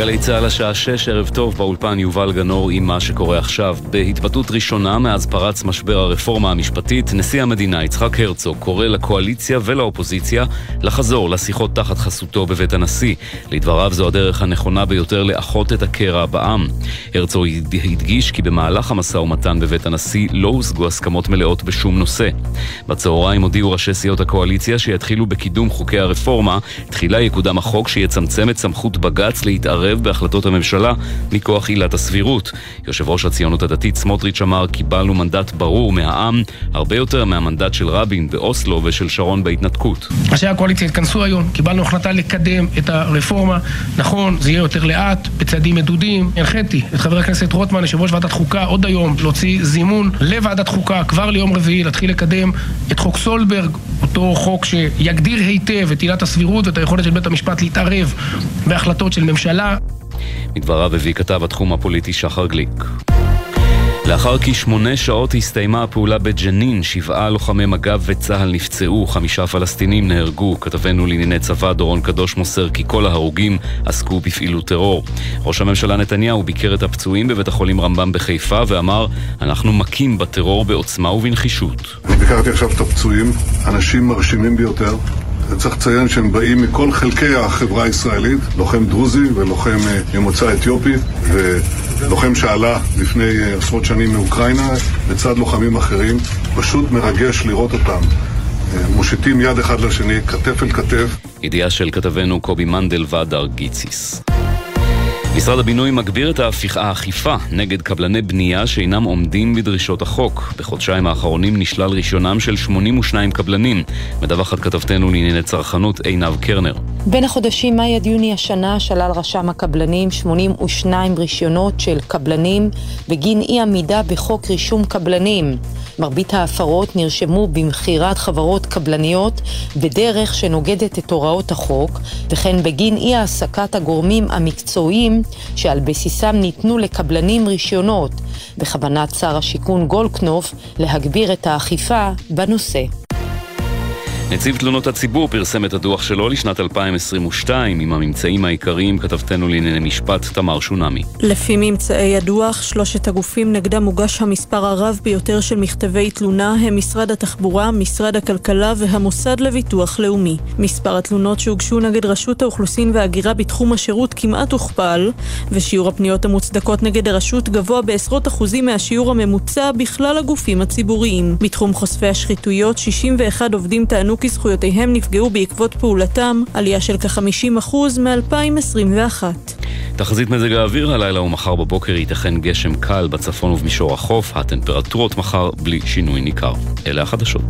גלי צה"ל השעה 6, ערב טוב, באולפן יובל גנור עם מה שקורה עכשיו. בהתבטאות ראשונה מאז פרץ משבר הרפורמה המשפטית, נשיא המדינה יצחק הרצוג קורא לקואליציה ולאופוזיציה לחזור לשיחות תחת חסותו בבית הנשיא. לדבריו זו הדרך הנכונה ביותר לאחות את הקרע בעם. הרצוג הדגיש כי במהלך המשא ומתן בבית הנשיא לא הושגו הסכמות מלאות בשום נושא. בצהריים הודיעו ראשי סיעות הקואליציה שיתחילו בקידום חוקי הרפורמה. תחילה יקודם החוק שיצמצם את סמכות בג"ץ להתערב להתערב בהחלטות הממשלה מכוח עילת הסבירות. יושב ראש הציונות הדתית סמוטריץ' אמר קיבלנו מנדט ברור מהעם, הרבה יותר מהמנדט של רבין באוסלו ושל שרון בהתנתקות. ראשי הקואליציה התכנסו היום, קיבלנו החלטה לקדם את הרפורמה. נכון, זה יהיה יותר לאט, בצעדים מדודים. הנחיתי את חבר הכנסת רוטמן, יושב ראש ועדת חוקה, עוד היום להוציא זימון לוועדת חוקה כבר ליום רביעי, להתחיל לקדם את חוק סולברג, אותו חוק שיגדיר היטב את עילת הסבירות ואת היכולת של בית המשפט להתערב בהחלטות של ממשלה. מדבריו הביא כתב התחום הפוליטי שחר גליק. לאחר כשמונה שעות הסתיימה הפעולה בג'נין, שבעה לוחמי מג"ב וצה"ל נפצעו, חמישה פלסטינים נהרגו. כתבנו לענייני צבא דורון קדוש מוסר כי כל ההרוגים עסקו בפעילות טרור. ראש הממשלה נתניהו ביקר את הפצועים בבית החולים רמב"ם בחיפה ואמר, אנחנו מכים בטרור בעוצמה ובנחישות. אני ביקרתי עכשיו את הפצועים, אנשים מרשימים ביותר. צריך לציין שהם באים מכל חלקי החברה הישראלית, לוחם דרוזי ולוחם אה, ממוצא אתיופי ולוחם שעלה לפני אה, עשרות שנים מאוקראינה לצד לוחמים אחרים. פשוט מרגש לראות אותם. אה, מושיטים יד אחד לשני, כתף אל כתף. ידיעה של כתבנו קובי מנדל והדר גיציס. משרד הבינוי מגביר את האכיפה נגד קבלני בנייה שאינם עומדים בדרישות החוק. בחודשיים האחרונים נשלל רישיונם של 82 קבלנים. מדווחת כתבתנו לענייני צרכנות עינב קרנר. בין החודשים מאי עד יוני השנה שלל רשם הקבלנים 82 רישיונות של קבלנים בגין אי עמידה בחוק רישום קבלנים. מרבית ההפרות נרשמו במכירת חברות קבלניות בדרך שנוגדת את הוראות החוק, וכן בגין אי העסקת הגורמים המקצועיים שעל בסיסם ניתנו לקבלנים רישיונות, בכוונת שר השיכון גולדקנופ להגביר את האכיפה בנושא. נציב תלונות הציבור פרסם את הדוח שלו לשנת 2022 עם הממצאים העיקריים כתבתנו לענייני משפט תמר שונמי. לפי ממצאי הדוח, שלושת הגופים נגדם מוגש המספר הרב ביותר של מכתבי תלונה הם משרד התחבורה, משרד הכלכלה והמוסד לביטוח לאומי. מספר התלונות שהוגשו נגד רשות האוכלוסין וההגירה בתחום השירות כמעט הוכפל, ושיעור הפניות המוצדקות נגד הרשות גבוה בעשרות אחוזים מהשיעור הממוצע בכלל הגופים הציבוריים. בתחום חושפי השחיתויות, 61 עובדים טענו כי זכויותיהם נפגעו בעקבות פעולתם, עלייה של כ-50% מ-2021. תחזית מזג האוויר הלילה ומחר בבוקר ייתכן גשם קל בצפון ובמישור החוף, הטמפרטורות מחר בלי שינוי ניכר. אלה החדשות.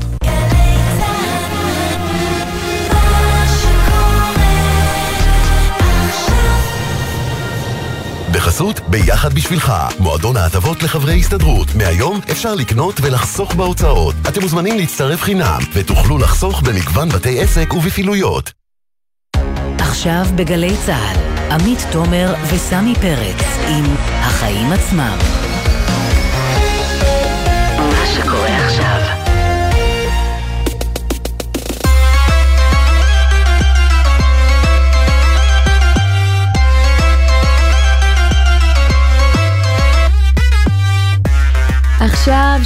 בחסות ביחד בשבילך, מועדון ההטבות לחברי הסתדרות. מהיום אפשר לקנות ולחסוך בהוצאות. אתם מוזמנים להצטרף חינם, ותוכלו לחסוך במגוון בתי עסק ובפעילויות. עכשיו בגלי צה"ל, עמית תומר וסמי פרץ עם החיים עצמם.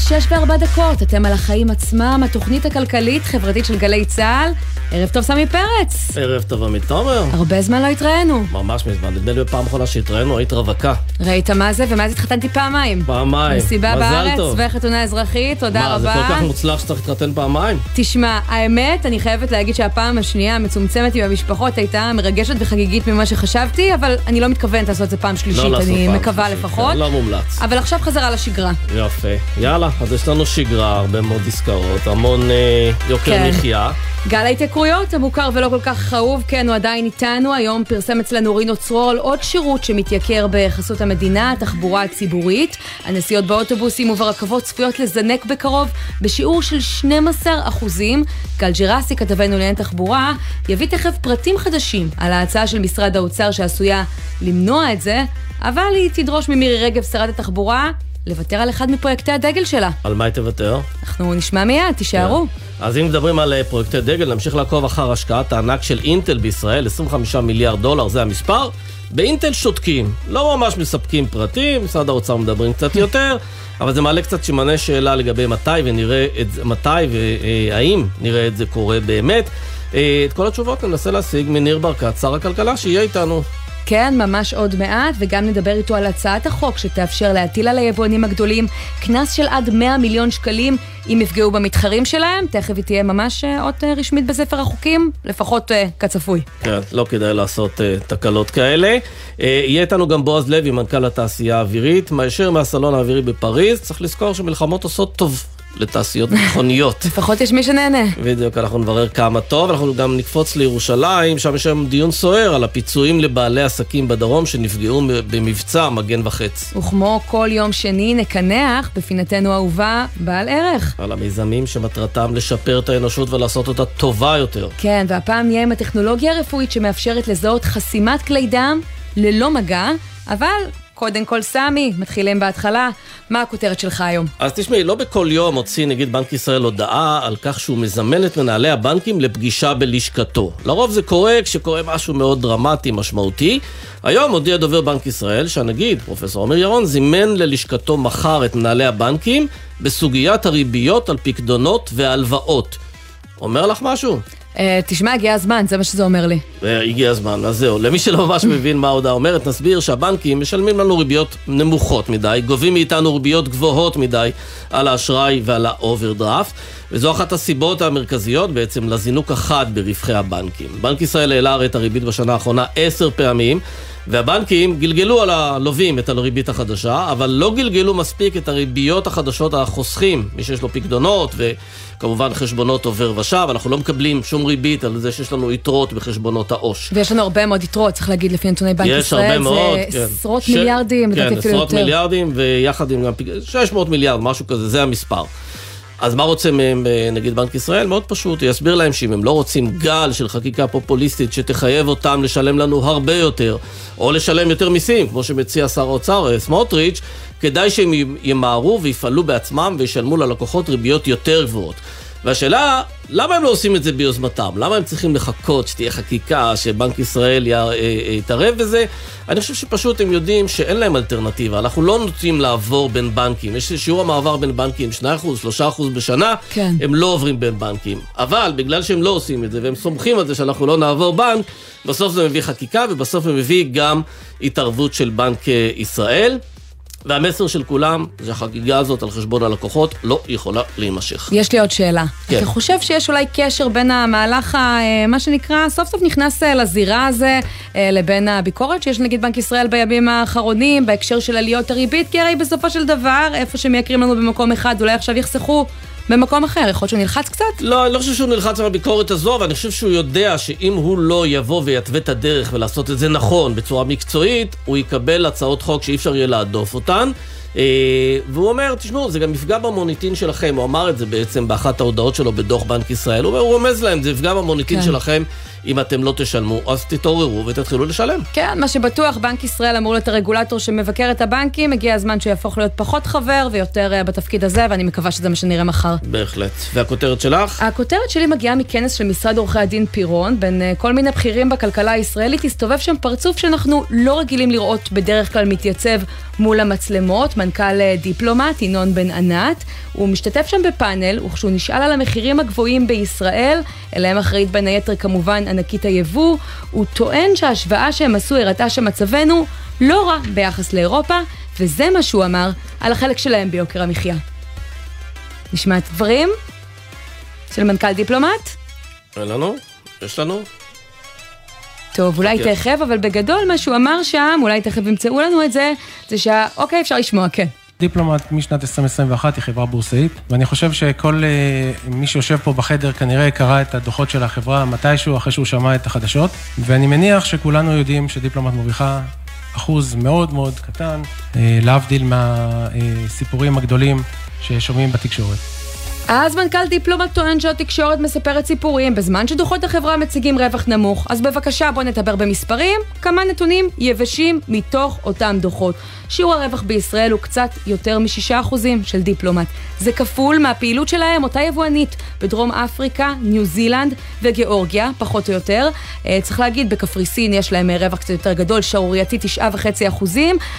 שש וארבע דקות, אתם על החיים עצמם, התוכנית הכלכלית-חברתית של גלי צה"ל. ערב טוב, סמי פרץ. ערב טוב, עמית תומר. הרבה זמן לא התראינו. ממש מזמן, נדמה לי בפעם האחרונה שהתראינו, היית רווקה. ראית מה זה? ומאז התחתנתי פעמיים. פעמיים. מסיבה בארץ וחתונה אזרחית, תודה מה, רבה. מה, זה כל כך מוצלח שצריך להתחתן פעמיים? תשמע, האמת, אני חייבת להגיד שהפעם השנייה המצומצמת עם המשפחות הייתה מרגשת וחגיגית ממה שחשבתי, אבל אני לא מתכוונת לעשות את זה פעם שלישית, לא אני מקווה שלישית, לפחות. לא מומלץ. אבל עכשיו חזרה לשגרה. יפה. יאללה, אז יש לנו שגרה, הרבה מאוד עסקאות, המון אה, יוקר כן. מחיה. גל ההתייקרויות, המוכר ולא כל כך חרוב, כן, הוא עדיין איתנו. היום פרסם אצלנו רינו צרור עוד שירות שמתייקר בחסות המדינה, התחבורה הציבורית. הנסיעות באוטובוסים וברכבות צפויות לזנק בקרוב בשיעור של 12 אחוזים. גל ג'רסי, כתבנו לעניין תחבורה, יביא תכף פרטים חדשים על ההצעה של משרד האוצר שעשויה למנוע את זה, אבל היא תדרוש ממירי רגב, שרת התחבורה, לוותר על אחד מפרויקטי הדגל שלה. על מה היא תוותר? אנחנו נשמע מיד, תישארו. כן. אז אם מדברים על אה, פרויקטי דגל, נמשיך לעקוב אחר השקעת הענק של אינטל בישראל, 25 מיליארד דולר, זה המספר. באינטל שותקים, לא ממש מספקים פרטים, משרד האוצר מדברים קצת יותר, אבל זה מעלה קצת סימני שאלה לגבי מתי ונראה את זה, מתי והאם נראה את זה קורה באמת. אה, את כל התשובות ננסה להשיג מניר ברקת, שר הכלכלה, שיהיה איתנו. כן, ממש עוד מעט, וגם נדבר איתו על הצעת החוק שתאפשר להטיל על היבואנים הגדולים קנס של עד 100 מיליון שקלים אם יפגעו במתחרים שלהם. תכף היא תהיה ממש אה, אות אה, רשמית בספר החוקים, לפחות uh, כצפוי. כן, לא כדאי לעשות תקלות כאלה. יהיה איתנו גם בועז לוי, מנכ"ל התעשייה האווירית, מאשר מהסלון האווירי בפריז. צריך לזכור שמלחמות עושות טוב. לתעשיות ביטחוניות. לפחות יש מי שנהנה. בדיוק, אנחנו נברר כמה טוב, אנחנו גם נקפוץ לירושלים, שם יש היום דיון סוער על הפיצויים לבעלי עסקים בדרום שנפגעו במבצע מגן וחץ. וכמו כל יום שני נקנח בפינתנו האהובה בעל ערך. על המיזמים שמטרתם לשפר את האנושות ולעשות אותה טובה יותר. כן, והפעם נהיה עם הטכנולוגיה הרפואית שמאפשרת לזהות חסימת כלי דם ללא מגע, אבל קודם כל סמי, מתחילים בהתחלה. מה הכותרת שלך היום? אז תשמעי, לא בכל יום הוציא נגיד בנק ישראל הודעה על כך שהוא מזמן את מנהלי הבנקים לפגישה בלשכתו. לרוב זה קורה כשקורה משהו מאוד דרמטי, משמעותי. היום הודיע דובר בנק ישראל שהנגיד, פרופסור עמיר ירון, זימן ללשכתו מחר את מנהלי הבנקים בסוגיית הריביות על פקדונות והלוואות. אומר לך משהו? אה, תשמע, הגיע הזמן, זה מה שזה אומר לי. אה, הגיע הזמן, אז זהו. למי שלא ממש מבין מה ההודעה אומרת, נסביר שהבנקים משלמים לנו ריביות נמוכות מדי, גובים מאיתנו ריביות גבוהות מדי על האשראי ועל האוברדרפט, וזו אחת הסיבות המרכזיות בעצם לזינוק החד ברווחי הבנקים. בנק ישראל העלה הרי את הריבית בשנה האחרונה עשר פעמים. והבנקים גלגלו על הלווים את הריבית החדשה, אבל לא גלגלו מספיק את הריביות החדשות החוסכים, מי שיש לו פקדונות וכמובן חשבונות עובר ושב, אנחנו לא מקבלים שום ריבית על זה שיש לנו יתרות בחשבונות העו"ש. ויש לנו הרבה מאוד יתרות, צריך להגיד לפי נתוני בנק יש ישראל, הרבה מאוד, זה כן. עשרות ש... מיליארדים, לדעתי כן, אפילו יותר. עשרות מיליארדים, ויחד עם גם 600 מיליארד, משהו כזה, זה המספר. אז מה רוצה מהם אה, נגיד בנק ישראל? מאוד פשוט, הוא יסביר להם שאם הם לא רוצים גל של חקיקה פופוליסטית שתחייב אותם לשלם לנו הרבה יותר, או לשלם יותר מיסים, כמו שמציע שר האוצר אה, סמוטריץ', כדאי שהם ימהרו ויפעלו בעצמם וישלמו ללקוחות ריביות יותר גבוהות. והשאלה, למה הם לא עושים את זה ביוזמתם? למה הם צריכים לחכות שתהיה חקיקה, שבנק ישראל אה, יתערב בזה? אני חושב שפשוט הם יודעים שאין להם אלטרנטיבה. אנחנו לא נוטים לעבור בין בנקים. יש שיעור המעבר בין בנקים 2%, 3% בשנה, כן. הם לא עוברים בין בנקים. אבל בגלל שהם לא עושים את זה, והם סומכים על זה שאנחנו לא נעבור בנק, בסוף זה מביא חקיקה, ובסוף זה מביא גם התערבות של בנק אה, ישראל. והמסר של כולם זה שהחגיגה הזאת על חשבון הלקוחות לא יכולה להימשך. יש לי עוד שאלה. כן. אתה חושב שיש אולי קשר בין המהלך, ה- מה שנקרא, סוף סוף נכנס אה, לזירה הזה, אה, לבין הביקורת שיש נגיד בנק ישראל בימים האחרונים, בהקשר של עליות הריבית? כי הרי בסופו של דבר, איפה שמייקרים לנו במקום אחד, אולי עכשיו יחסכו במקום אחר. יכול להיות שהוא נלחץ קצת? לא, אני לא חושב שהוא נלחץ על הביקורת הזו, אבל אני חושב שהוא יודע שאם הוא לא יבוא ויתווה את הדרך ולעשות את זה נכון, בצורה מקצועית, הוא יקבל הצעות חוק שאי אפשר יהיה להדוף אותן. אה, והוא אומר, תשמעו, זה גם יפגע במוניטין שלכם, הוא אמר את זה בעצם באחת ההודעות שלו בדוח בנק ישראל, הוא אומר, הוא רומז להם, זה יפגע במוניטין כן. שלכם אם אתם לא תשלמו, אז תתעוררו ותתחילו לשלם. כן, מה שבטוח, בנק ישראל אמור להיות הרגולטור שמבקר את הבנקים, הגיע הזמן שהוא יהפוך להיות פחות חבר ויותר אה, בתפקיד הזה, ואני מקווה שזה מה שנראה מחר. בהחלט. והכותרת שלך? הכותרת שלי מגיעה מכנס של משרד עורכי הדין פירון, בין אה, כל מיני בכירים בכלכלה הישראלית, הסתובב שם פרצוף שאנחנו לא רגילים לראות בדרך כלל מתייצב מול המצלמות, מנכ"ל אה, דיפלומט, ינון בן ענת. הוא משתתף שם בפאנל, וכשהוא נשאל על המחירים הגבוהים בישראל, אליהם אחראית בין היתר כמובן ענקית היבוא, הוא טוען שההשוואה שהם עשו הראתה שמצבנו לא רע ביחס לאירופה, וזה מה שהוא אמר על החלק שלהם ביוקר המחיה. נשמע את הדברים של מנכ"ל דיפלומט? אין לנו? יש לנו? טוב, אולי אוקיי. תכף, אבל בגדול מה שהוא אמר שם, אולי תכף ימצאו לנו את זה, זה שה... אוקיי, אפשר לשמוע, כן. דיפלומט משנת 2021 היא חברה בורסאית, ואני חושב שכל אה, מי שיושב פה בחדר כנראה קרא את הדוחות של החברה מתישהו אחרי שהוא שמע את החדשות, ואני מניח שכולנו יודעים שדיפלומט מרוויחה אחוז מאוד מאוד קטן, אה, להבדיל מהסיפורים הגדולים ששומעים בתקשורת. אז מנכ"ל דיפלומט טוען שהתקשורת מספרת סיפורים בזמן שדוחות החברה מציגים רווח נמוך. אז בבקשה בוא נדבר במספרים, כמה נתונים יבשים מתוך אותם דוחות. שיעור הרווח בישראל הוא קצת יותר מ-6% של דיפלומט. זה כפול מהפעילות שלהם, אותה יבואנית, בדרום אפריקה, ניו זילנד וגיאורגיה, פחות או יותר. אה, צריך להגיד, בקפריסין יש להם אה, רווח קצת יותר גדול, שערורייתי 9.5%,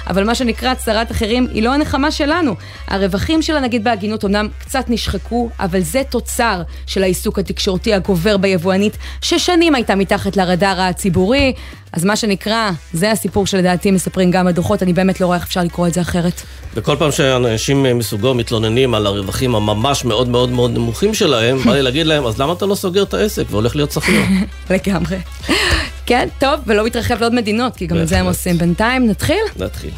אבל מה שנקרא צרת אחרים היא לא הנחמה שלנו. הרווחים שלה, נגיד בהגינות, אמנם קצת נשחקו, אבל זה תוצר של העיסוק התקשורתי הגובר ביבואנית, ששנים הייתה מתחת לרדאר הציבורי. אז מה שנקרא, זה הסיפור שלדעתי מספרים גם הדוחות, אני באמת לא רואה איך אפשר לקרוא את זה אחרת. וכל פעם שאנשים מסוגו מתלוננים על הרווחים הממש מאוד מאוד מאוד נמוכים שלהם, בא לי להגיד להם, אז למה אתה לא סוגר את העסק והולך להיות שכיר? לגמרי. כן, טוב, ולא מתרחב לעוד מדינות, כי גם את זה הם עושים בינתיים. נתחיל? נתחיל.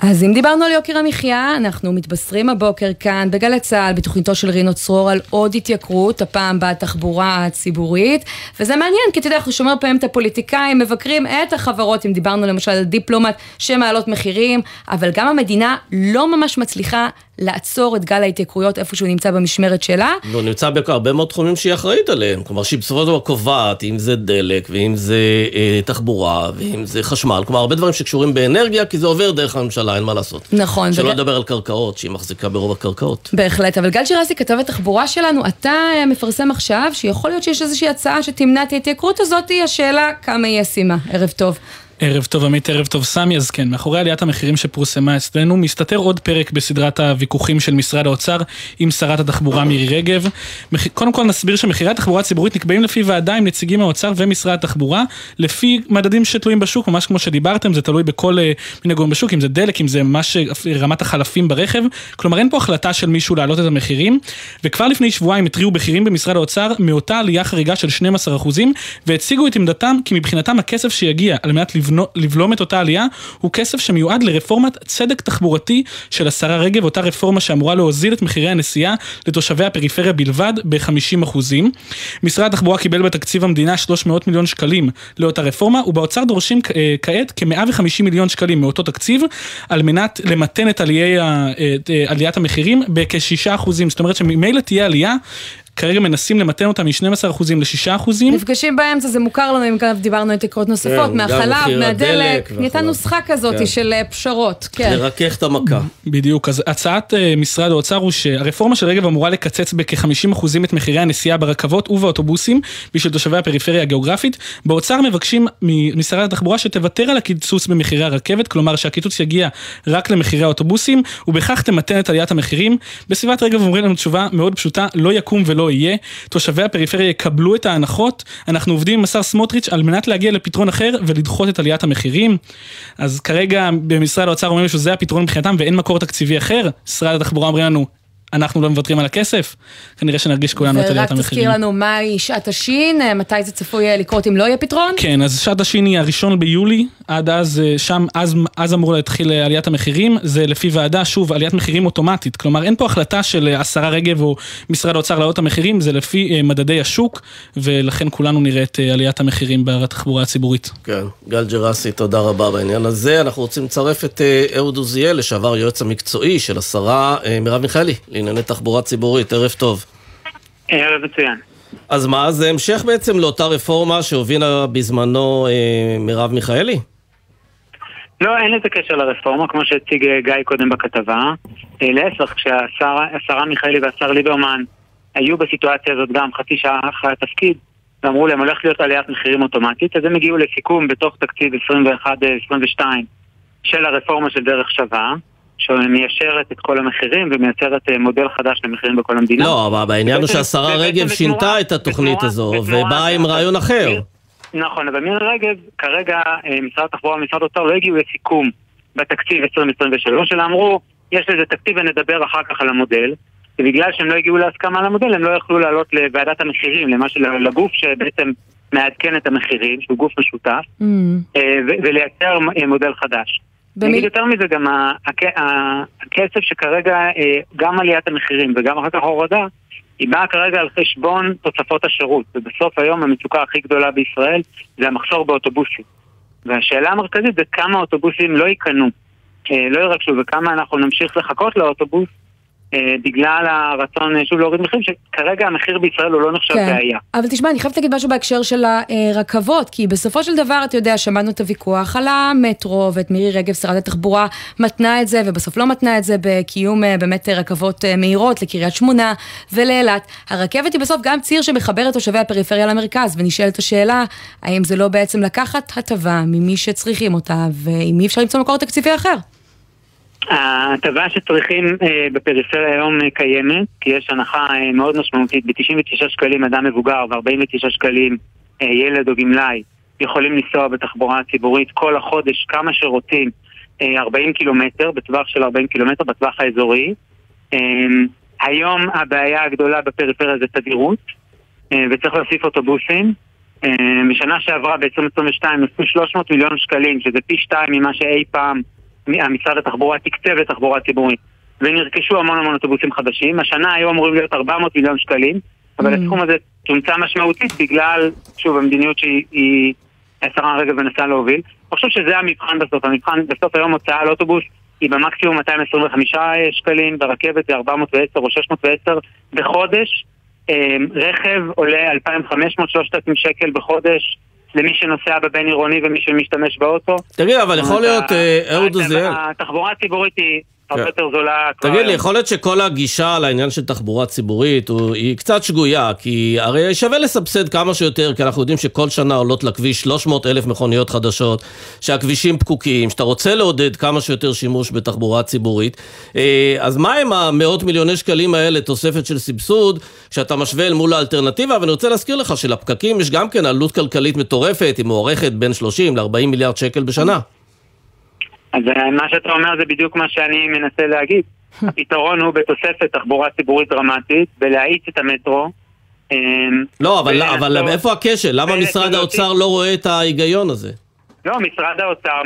אז אם דיברנו על יוקר המחיה, אנחנו מתבשרים הבוקר כאן בגלי צה"ל, בתוכניתו של רינו צרור, על עוד התייקרות, הפעם בתחבורה הציבורית. וזה מעניין, כי אתה יודע, אנחנו שומעים פעמים את הפוליטיקאים, מבקרים את החברות, אם דיברנו למשל על דיפלומט, שמעלות מחירים, אבל גם המדינה לא ממש מצליחה לעצור את גל ההתייקרויות איפה שהוא נמצא במשמרת שלה. הוא נמצא בהרבה מאוד תחומים שהיא אחראית עליהם. כלומר, שהיא בסופו של דבר קובעת, אם זה דלק, ואם זה אה, תחבורה, ואם זה חשמל. כלומר, הרבה דברים שקשורים באנרגיה, כי זה עובר דרך הממשלה, אין מה לעשות. נכון. שלא לדבר וג... על קרקעות, שהיא מחזיקה ברוב הקרקעות. בהחלט, אבל גל שירסי, כתב את תחבורה שלנו, אתה מפרסם עכשיו, שיכול להיות שיש איזושהי הצעה שתמנע את ההתייקרות הזאת, השאלה כמה היא ישימה. ערב טוב. ערב טוב עמית, ערב טוב סמי, אז כן, מאחורי עליית המחירים שפורסמה אצלנו, מסתתר עוד פרק בסדרת הוויכוחים של משרד האוצר עם שרת התחבורה מירי רגב. קודם כל נסביר שמחירי התחבורה הציבורית נקבעים לפי ועדה עם נציגים מהאוצר ומשרד התחבורה, לפי מדדים שתלויים בשוק, ממש כמו שדיברתם, זה תלוי בכל אה, מיני גורם בשוק, אם זה דלק, אם זה ממש רמת החלפים ברכב, כלומר אין פה החלטה של מישהו להעלות את המחירים, וכבר לפני שבועיים התריעו בכירים במשרד האוצר מאותה עלייה חריגה של 12% והציגו את עמדתם כי מבחינתם הכסף שיגיע על מנת לבלום את אותה עלייה, הוא כסף שמיועד לרפורמת צדק תחבורתי של השרה רגב, אותה רפורמה שאמורה להוזיל את מחירי הנסיעה לתושבי הפריפריה בלבד ב-50%. משרד התחבורה קיבל בתקציב המדינה 300 מיליון שקלים לאותה רפורמה, ובאוצר דורשים אה, כעת כ-150 מיליון שקלים מאותו תקציב, על מנת למתן את את אה, עליית המחירים בכ-6%. זאת אומרת שממילא תהיה עלייה כרגע מנסים למתן אותם מ-12% ל-6%. נפגשים באמצע, זה מוכר לנו, אם גם דיברנו על תקרות נוספות, כן, מהחלב, מהדלק, נהייתה נוסחה כזאת כן. של אה, פשרות, כן. לרכך את המכה. בדיוק, אז הצעת uh, משרד האוצר הוא שהרפורמה של רגב אמורה לקצץ בכ-50% את מחירי הנסיעה ברכבות ובאוטובוסים בשביל תושבי הפריפריה הגיאוגרפית. באוצר מבקשים ממשרד התחבורה שתוותר על הקיצוץ במחירי הרכבת, כלומר שהקיצוץ יגיע רק למחירי האוטובוסים, ובכך תמתן את עליית המחירים. בסביבת רגב אומרים לנו תשובה מאוד פשוטה, לא יקום ולא יהיה, תושבי הפריפריה יקבלו את ההנחות, אנחנו עובדים עם השר סמוטריץ' על מנת להגיע לפתרון אחר ולדחות את עליית המחירים. אז כרגע במשרד האוצר אומרים שזה הפתרון מבחינתם ואין מקור תקציבי אחר, משרד התחבורה אומרים לנו אנחנו לא מוותרים על הכסף, כנראה שנרגיש כולנו את עליית המחירים. ורק תזכיר לנו מהי שעת השין, מתי זה צפוי לקרות אם לא יהיה פתרון? כן, אז שעת השין היא הראשון ביולי, עד אז, אה, שם, אז, אז אמור להתחיל אה, עליית המחירים, זה לפי ועדה, שוב, עליית מחירים אוטומטית, כלומר אין פה החלטה של אה, השרה רגב או משרד האוצר להעלות המחירים, זה לפי מדדי השוק, ולכן כולנו נראה את עליית המחירים בתחבורה הציבורית. כן, גל ג'רסי, תודה רבה בעניין הזה. אנחנו רוצים לצרף את אהוד עוזיאל, לשעבר יועץ המקצועי של השרה מרב מיכאלי. לענייני תחבורה ציבורית, ערב טוב. ערב מצוין. אז מה, זה המשך בעצם לאותה רפורמה שהובילה בזמנו אה, מרב מיכאלי? לא, אין לזה קשר לרפורמה, כמו שהציג אה, גיא קודם בכתבה. אה, להפך, כשהשרה מיכאלי והשר ליברמן היו בסיטואציה הזאת גם חצי שעה אחרי התפקיד, ואמרו להם הולך להיות עליית מחירים אוטומטית, אז הם הגיעו לסיכום בתוך תקציב 21-22 אה, של הרפורמה של דרך שווה. שמיישרת את כל המחירים ומייצרת אה, מודל חדש למחירים בכל המדינה. לא, אבל העניין הוא שהשרה רגב שינתה את התוכנית הזו ובאה עם רעיון אחר. נכון, אבל מירי רגב, כרגע אה, משרד התחבורה ומשרד האוצר לא הגיעו לסיכום בתקציב 2023, אלא אמרו, יש לזה תקציב ונדבר אחר כך על המודל. ובגלל שהם לא הגיעו להסכמה על המודל, הם לא יכלו לעלות לוועדת המחירים, לגוף שבעצם מעדכן את המחירים, שהוא גוף משותף, mm. אה, ולייצר מודל חדש. אני אגיד יותר מזה, גם הכסף שכרגע, אה, גם עליית המחירים וגם אחר כך ההורדה, היא באה כרגע על חשבון תוספות השירות. ובסוף היום המצוקה הכי גדולה בישראל זה המחסור באוטובוסים. והשאלה המרכזית זה כמה אוטובוסים לא ייקנו. אה, לא ירגשו וכמה אנחנו נמשיך לחכות לאוטובוס, בגלל הרצון אה, שוב להוריד מחירים, שכרגע המחיר בישראל הוא לא נחשב כן. בעיה. אבל תשמע, אני חייבת להגיד משהו בהקשר של הרכבות, כי בסופו של דבר, אתה יודע, שמענו את הוויכוח על המטרו, ואת מירי רגב, שרת התחבורה, מתנה את זה, ובסוף לא מתנה את זה בקיום באמת רכבות מהירות לקריית שמונה ולאילת. הרכבת היא בסוף גם ציר שמחבר את תושבי הפריפריה למרכז, ונשאלת השאלה, האם זה לא בעצם לקחת הטבה ממי שצריכים אותה, ואם אי אפשר למצוא מקור תקציבי אחר? ההטבה שצריכים אה, בפריפריה היום אה, קיימת, כי יש הנחה אה, מאוד משמעותית, ב-99 שקלים אדם מבוגר ו-49 שקלים אה, ילד או גמלאי יכולים לנסוע בתחבורה הציבורית כל החודש כמה שרוצים, אה, 40 קילומטר, בטווח של 40 קילומטר, בטווח האזורי. אה, היום הבעיה הגדולה בפריפריה זה תדירות, אה, וצריך להוסיף אוטובוסים. אה, בשנה שעברה, ב-2022, נוספו 300 מיליון שקלים, שזה פי שתיים ממה שאי פעם משרד התחבורה תקצב לתחבורה ציבורית ונרכשו המון המון אוטובוסים חדשים. השנה היו אמורים להיות 400 מיליון שקלים, אבל mm. הסכום הזה צומצם משמעותית בגלל, שוב, המדיניות שהיא השרה רגב מנסה להוביל. אני חושב שזה המבחן בסוף. המבחן בסוף היום הוצאה על אוטובוס היא במקסימום 225 שקלים, ברכבת זה 410 או 610 בחודש. אמ, רכב עולה 2,500-3,000 שקל בחודש. למי שנוסע בבין עירוני ומי שמשתמש באוטו. תגיד, אבל יכול להיות, אה, אהוד עוזיאל... התחבורה הציבורית היא... הרבה כן. יותר זולה. תגיד לי, יכול להיות שכל הגישה לעניין של תחבורה ציבורית היא קצת שגויה, כי הרי שווה לסבסד כמה שיותר, כי אנחנו יודעים שכל שנה עולות לכביש 300 אלף מכוניות חדשות, שהכבישים פקוקים, שאתה רוצה לעודד כמה שיותר שימוש בתחבורה ציבורית. אה, אז מה עם המאות מיליוני שקלים האלה, תוספת של סבסוד, שאתה משווה אל מול האלטרנטיבה? ואני רוצה להזכיר לך שלפקקים יש גם כן עלות כלכלית מטורפת, היא מוערכת בין 30 ל-40 מיליארד שקל בשנה. אז אה, מה שאתה אומר זה בדיוק מה שאני מנסה להגיד. הפתרון הוא בתוספת תחבורה ציבורית דרמטית, בלהאיץ את המטרו. אמ, לא, אבל, אבל איפה הכשל? למה משרד האוצר לא רואה את ההיגיון הזה? לא, משרד האוצר,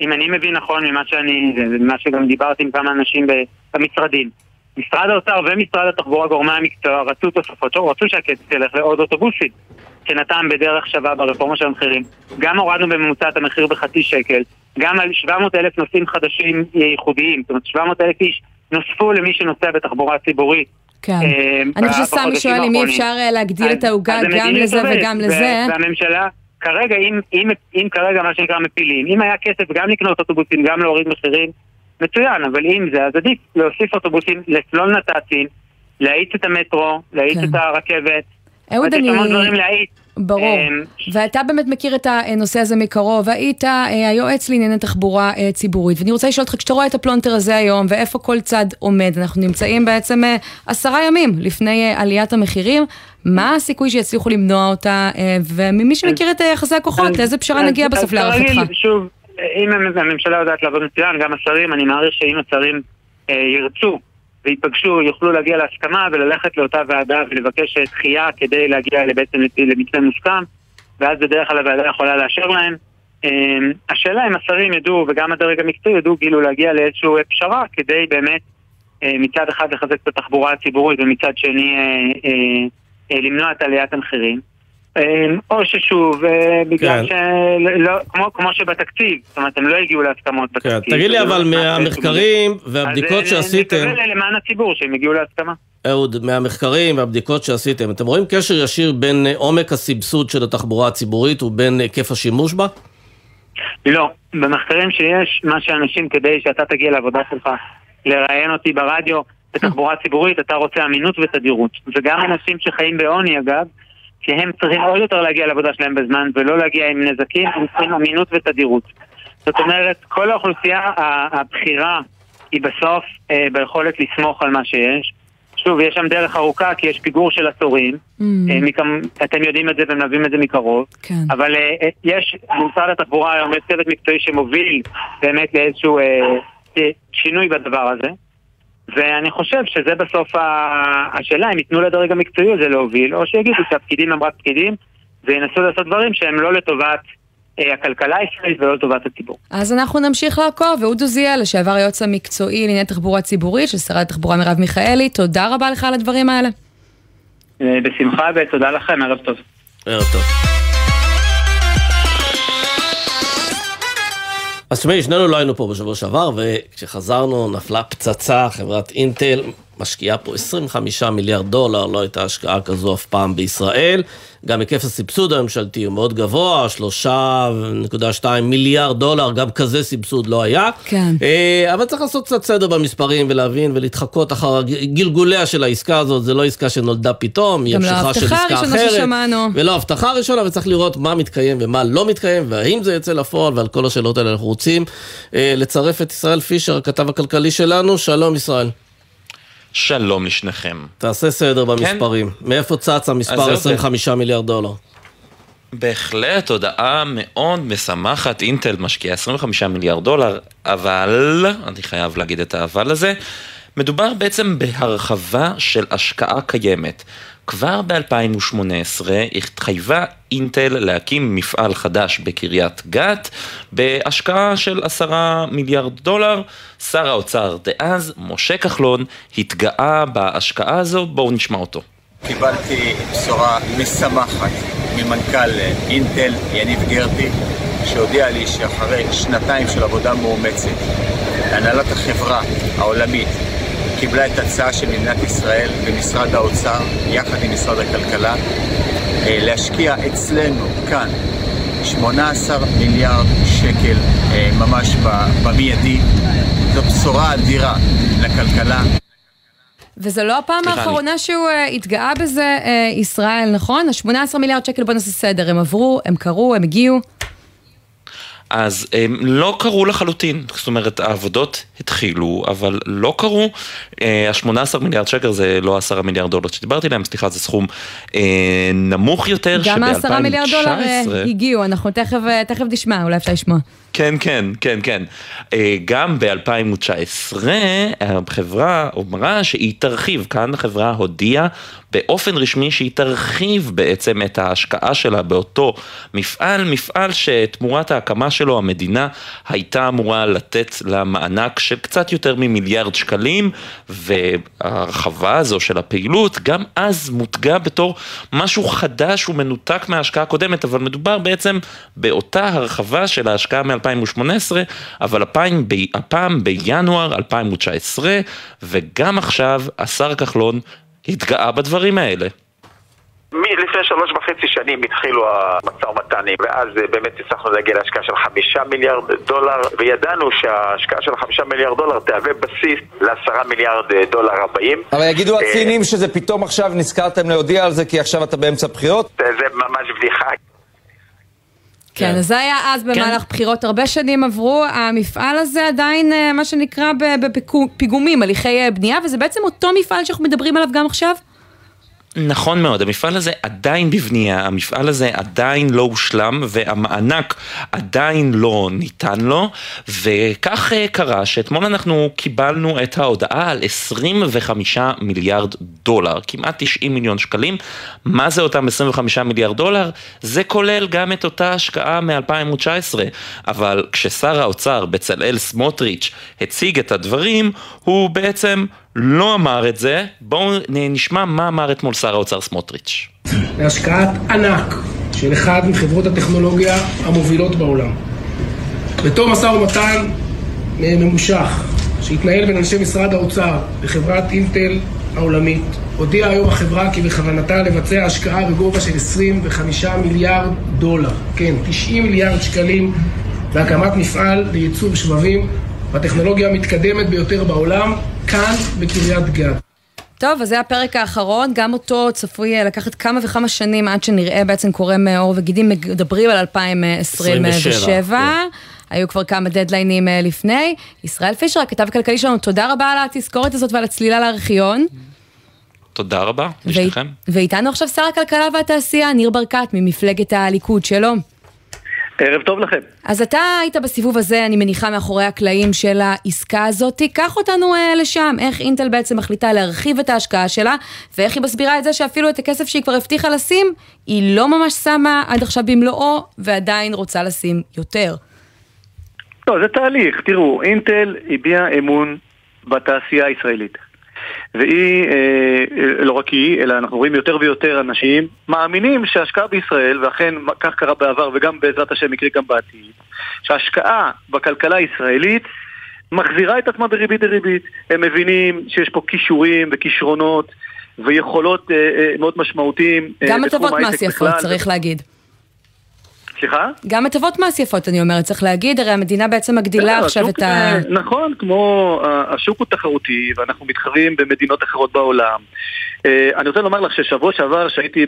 אם אני מבין נכון ממה שאני, ממה שגם דיברתי עם כמה אנשים במשרדים, משרד האוצר ומשרד התחבורה, גורמי המקצוע, רצו תוספות, רצו שהכסף ילך לעוד אוטובוסים. מבחינתם בדרך שווה ברפורמה של המחירים. גם הורדנו בממוצע את המחיר בחצי שקל, גם על 700 אלף נוסעים חדשים ייחודיים, זאת אומרת 700 אלף איש נוספו למי שנוסע בתחבורה ציבורית. כן. אה, אני חושבת שסמי שואל אם אי אפשר אה, להגדיל את העוגה גם לזה וגם לזה. והממשלה, כרגע, אם, אם, אם כרגע מה שנקרא מפילים, אם היה כסף גם לקנות אוטובוסים, גם להוריד מחירים, מצוין, אבל אם זה, אז עדיף להוסיף אוטובוסים, לסלול נת"צים, להאיץ את המטרו, להאיץ כן. את הרכבת. אהוד, אני... יש המון דברים להאיץ. ברור. אמ, ואתה באמת מכיר את הנושא הזה מקרוב, היית אה, היועץ לענייני תחבורה אה, ציבורית, ואני רוצה לשאול אותך, כשאתה רואה את הפלונטר הזה היום, ואיפה כל צד עומד, אנחנו נמצאים בעצם אה, עשרה ימים לפני עליית המחירים, מה הסיכוי שיצליחו למנוע אותה, וממי שמכיר את יחסי הכוחות, לאיזה פשרה נגיע בסוף להערכתך? שוב, אם הממשלה יודעת לעבוד מצוין, גם השרים, אני מעריך שאם השרים ירצו וייפגשו, יוכלו להגיע להסכמה וללכת לאותה ועדה ולבקש דחייה כדי להגיע בעצם למתווה מוסכם, ואז בדרך כלל הוועדה יכולה לאשר להם. אמ, השאלה אם השרים ידעו, וגם הדרג המקצועי ידעו כאילו להגיע לאיזושהי פשרה כדי באמת אה, מצד אחד לחזק את התחבורה הציבורית ומצד שני אה, אה, למנוע את עליית המחירים. או ששוב, אה, בגלל כן. שלא, כמו, כמו שבתקציב, זאת אומרת, הם לא הגיעו להסכמות כן. בתקציב. תגיד לי, אבל מהמחקרים והבדיקות אז שעשיתם... אז נקווה למען הציבור שהם הגיעו להסכמה. אהוד, מהמחקרים והבדיקות שעשיתם, אתם רואים קשר ישיר בין עומק הסבסוד של התחבורה הציבורית ובין היקף השימוש בה? לא. במחקרים שיש, מה שאנשים, כדי שאתה תגיע לעבודה שלך, לראיין אותי ברדיו, בתחבורה ציבורית, אתה רוצה אמינות ותדירות. וגם אנשים שחיים בעוני, אגב, שהם צריכים עוד יותר להגיע לעבודה שלהם בזמן ולא להגיע עם נזקים, הם צריכים אמינות ותדירות. זאת אומרת, כל האוכלוסייה הבכירה היא בסוף אה, ביכולת לסמוך על מה שיש. שוב, יש שם דרך ארוכה כי יש פיגור של עשורים, mm. אה, מכם, אתם יודעים את זה ומלווים את זה מקרוב, כן. אבל אה, אה יש במשרד התחבורה היום צוות מקצועי שמוביל באמת לאיזשהו אה, אה, שינוי בדבר הזה. ואני חושב שזה בסוף השאלה, אם ייתנו לדרג המקצועי הזה להוביל, או שיגידו שהפקידים הם רק פקידים, וינסו לעשות דברים שהם לא לטובת אה, הכלכלה הישראלית ולא לטובת הציבור. אז אנחנו נמשיך לעקוב, ואוד עוזיאל, לשעבר היועץ המקצועי לענייני תחבורה ציבורית של שרת התחבורה מרב מיכאלי, תודה רבה לך על הדברים האלה. אה, בשמחה ותודה לכם, ערב טוב. ערב טוב. אז תשמעי, שנינו לא היינו פה בשבוע שעבר, וכשחזרנו נפלה פצצה, חברת אינטל משקיעה פה 25 מיליארד דולר, לא הייתה השקעה כזו אף פעם בישראל. גם היקף הסבסוד הממשלתי הוא מאוד גבוה, 3.2 מיליארד דולר, גם כזה סבסוד לא היה. כן. אה, אבל צריך לעשות קצת סדר במספרים ולהבין ולהתחקות אחר גלגוליה של העסקה הזאת, זה לא עסקה שנולדה פתאום, היא גם לא המשכה של ההבטחה עסקה הראשונה אחרת. ששמענו. ולא הבטחה ראשונה, וצריך לראות מה מתקיים ומה לא מתקיים, והאם זה יוצא לפועל, ועל כל השאלות האלה אנחנו רוצים אה, לצרף את ישראל פישר, הכתב הכלכלי שלנו. שלום ישראל. שלום לשניכם. תעשה סדר במספרים. מאיפה צץ המספר זהו, 25 מיליארד דולר? בהחלט הודעה מאוד משמחת, אינטל משקיעה 25 מיליארד דולר, אבל, אני חייב להגיד את האבל הזה, מדובר בעצם בהרחבה של השקעה קיימת. כבר ב-2018 התחייבה אינטל להקים מפעל חדש בקריית גת בהשקעה של עשרה מיליארד דולר. שר האוצר דאז, משה כחלון, התגאה בהשקעה הזו, בואו נשמע אותו. קיבלתי בשורה משמחת ממנכ"ל אינטל, יניב גרטי, שהודיע לי שאחרי שנתיים של עבודה מאומצת, הנהלת החברה העולמית קיבלה את ההצעה של מדינת ישראל ומשרד האוצר, יחד עם משרד הכלכלה, אה, להשקיע אצלנו, כאן, 18 מיליארד שקל אה, ממש במיידי. זו בשורה אדירה לכלכלה. וזו לא הפעם האחרונה שהוא uh, התגאה בזה, uh, ישראל, נכון? ה-18 מיליארד שקל, בוא נעשה סדר, הם עברו, הם קרו, הם הגיעו. אז הם לא קרו לחלוטין, זאת אומרת העבודות התחילו, אבל לא קרו. ה-18 מיליארד שקל זה לא 10 מיליארד דולר שדיברתי עליהם, סליחה, זה סכום אה, נמוך יותר, גם ה-10 מיליארד דולר שב-2019... uh, הגיעו, אנחנו תכף, תכף נשמע, אולי אפשר לשמוע. כן, כן, כן, כן. אה, גם ב-2019 החברה אמרה שהיא תרחיב, כאן החברה הודיעה באופן רשמי שהיא תרחיב בעצם את ההשקעה שלה באותו מפעל, מפעל שתמורת ההקמה שלו המדינה הייתה אמורה לתת לה מענק של קצת יותר ממיליארד שקלים, וההרחבה הזו של הפעילות גם אז מותגה בתור משהו חדש ומנותק מההשקעה הקודמת, אבל מדובר בעצם באותה הרחבה של ההשקעה מ-2018, אבל הפעם, ב, הפעם בינואר 2019, וגם עכשיו השר כחלון התגאה בדברים האלה. מלפני שלוש וחצי שנים התחילו המשא ומתנים ואז אה, באמת הצלחנו להגיע להשקעה של חמישה מיליארד דולר וידענו שההשקעה של חמישה מיליארד דולר תהווה בסיס לעשרה מיליארד אה, דולר הבאים. אבל יגידו אה, הצינים שזה פתאום עכשיו נזכרתם להודיע על זה כי עכשיו אתה באמצע בחירות? זה ממש בדיחה. כן, אז זה היה אז במהלך בחירות, הרבה שנים עברו, המפעל הזה עדיין, אה, מה שנקרא, בפיגומים, הליכי אה, בנייה, וזה בעצם אותו מפעל שאנחנו מדברים עליו גם עכשיו? נכון מאוד, המפעל הזה עדיין בבנייה, המפעל הזה עדיין לא הושלם והמענק עדיין לא ניתן לו וכך אה, קרה שאתמול אנחנו קיבלנו את ההודעה על 25 מיליארד דולר, כמעט 90 מיליון שקלים. מה זה אותם 25 מיליארד דולר? זה כולל גם את אותה השקעה מ-2019, אבל כששר האוצר בצלאל סמוטריץ' הציג את הדברים, הוא בעצם לא אמר את זה, בואו נשמע מה אמר אתמול שר האוצר סמוטריץ'. להשקעת ענק של אחד מחברות הטכנולוגיה המובילות בעולם. בתום משא ומתן ממושך שהתנהל בין אנשי משרד האוצר לחברת אינטל העולמית, הודיעה היום החברה כי בכוונתה לבצע השקעה בגובה של 25 מיליארד דולר, כן, 90 מיליארד שקלים בהקמת מפעל לייצור שבבים בטכנולוגיה המתקדמת ביותר בעולם, כאן בקריית גת. טוב, אז זה הפרק האחרון, גם אותו צפוי אה, לקחת כמה וכמה שנים עד שנראה בעצם קורם עור וגידים, מדברים על 2027. 27, היו כבר כמה דדליינים אה, לפני. ישראל פישר, הכתב הכלכלי שלנו, תודה רבה על התזכורת הזאת ועל הצלילה לארכיון. תודה רבה, לשניכם. ואיתנו עכשיו שר הכלכלה והתעשייה, ניר ברקת, ממפלגת הליכוד, שלום. ערב טוב לכם. אז אתה היית בסיבוב הזה, אני מניחה, מאחורי הקלעים של העסקה הזאת. קח אותנו אה, לשם, איך אינטל בעצם מחליטה להרחיב את ההשקעה שלה, ואיך היא מסבירה את זה שאפילו את הכסף שהיא כבר הבטיחה לשים, היא לא ממש שמה עד עכשיו במלואו, ועדיין רוצה לשים יותר. לא, זה תהליך. תראו, אינטל הביע אמון בתעשייה הישראלית. והיא, אה, לא רק היא, אלא אנחנו רואים יותר ויותר אנשים מאמינים שההשקעה בישראל, ואכן כך קרה בעבר וגם בעזרת השם יקרה גם בעתיד, שההשקעה בכלכלה הישראלית מחזירה את עצמה בריבית דריבית. הם מבינים שיש פה כישורים וכישרונות ויכולות אה, אה, מאוד משמעותיים. אה, גם הטבות מס יפות. צריך להגיד. סליחה? גם הטבות מס יפות, אני אומרת, צריך להגיד, הרי המדינה בעצם מגדילה עכשיו את ה... נכון, כמו אה, השוק הוא תחרותי ואנחנו מתחרים במדינות אחרות בעולם. אה, אני רוצה לומר לך ששבוע שעבר שהייתי אה,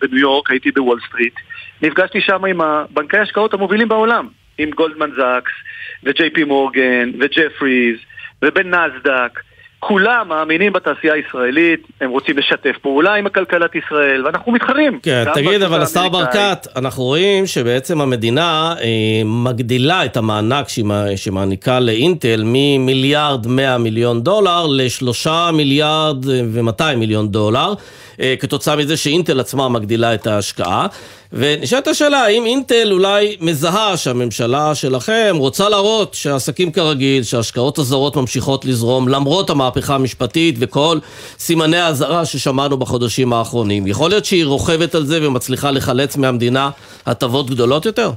בניו יורק, הייתי בוול סטריט, נפגשתי שם עם הבנקי ההשקעות המובילים בעולם, עם גולדמן זאקס וג'יי פי מורגן וג'פריז ובנסדק. כולם מאמינים בתעשייה הישראלית, הם רוצים לשתף פעולה עם הכלכלת ישראל, ואנחנו מתחרים. כן, תגיד, אבל השר. ברקת, אנחנו רואים שבעצם המדינה אה, מגדילה את המענק שמעניקה לאינטל ממיליארד 100 מיליון דולר לשלושה מיליארד ו-200 מיליון דולר, אה, כתוצאה מזה שאינטל עצמה מגדילה את ההשקעה. ונשאלת השאלה, האם אינטל אולי מזהה שהממשלה שלכם רוצה להראות שהעסקים כרגיל, שההשקעות הזרות ממשיכות לזרום למרות המהפכה המשפטית וכל סימני האזהרה ששמענו בחודשים האחרונים. יכול להיות שהיא רוכבת על זה ומצליחה לחלץ מהמדינה הטבות גדולות יותר?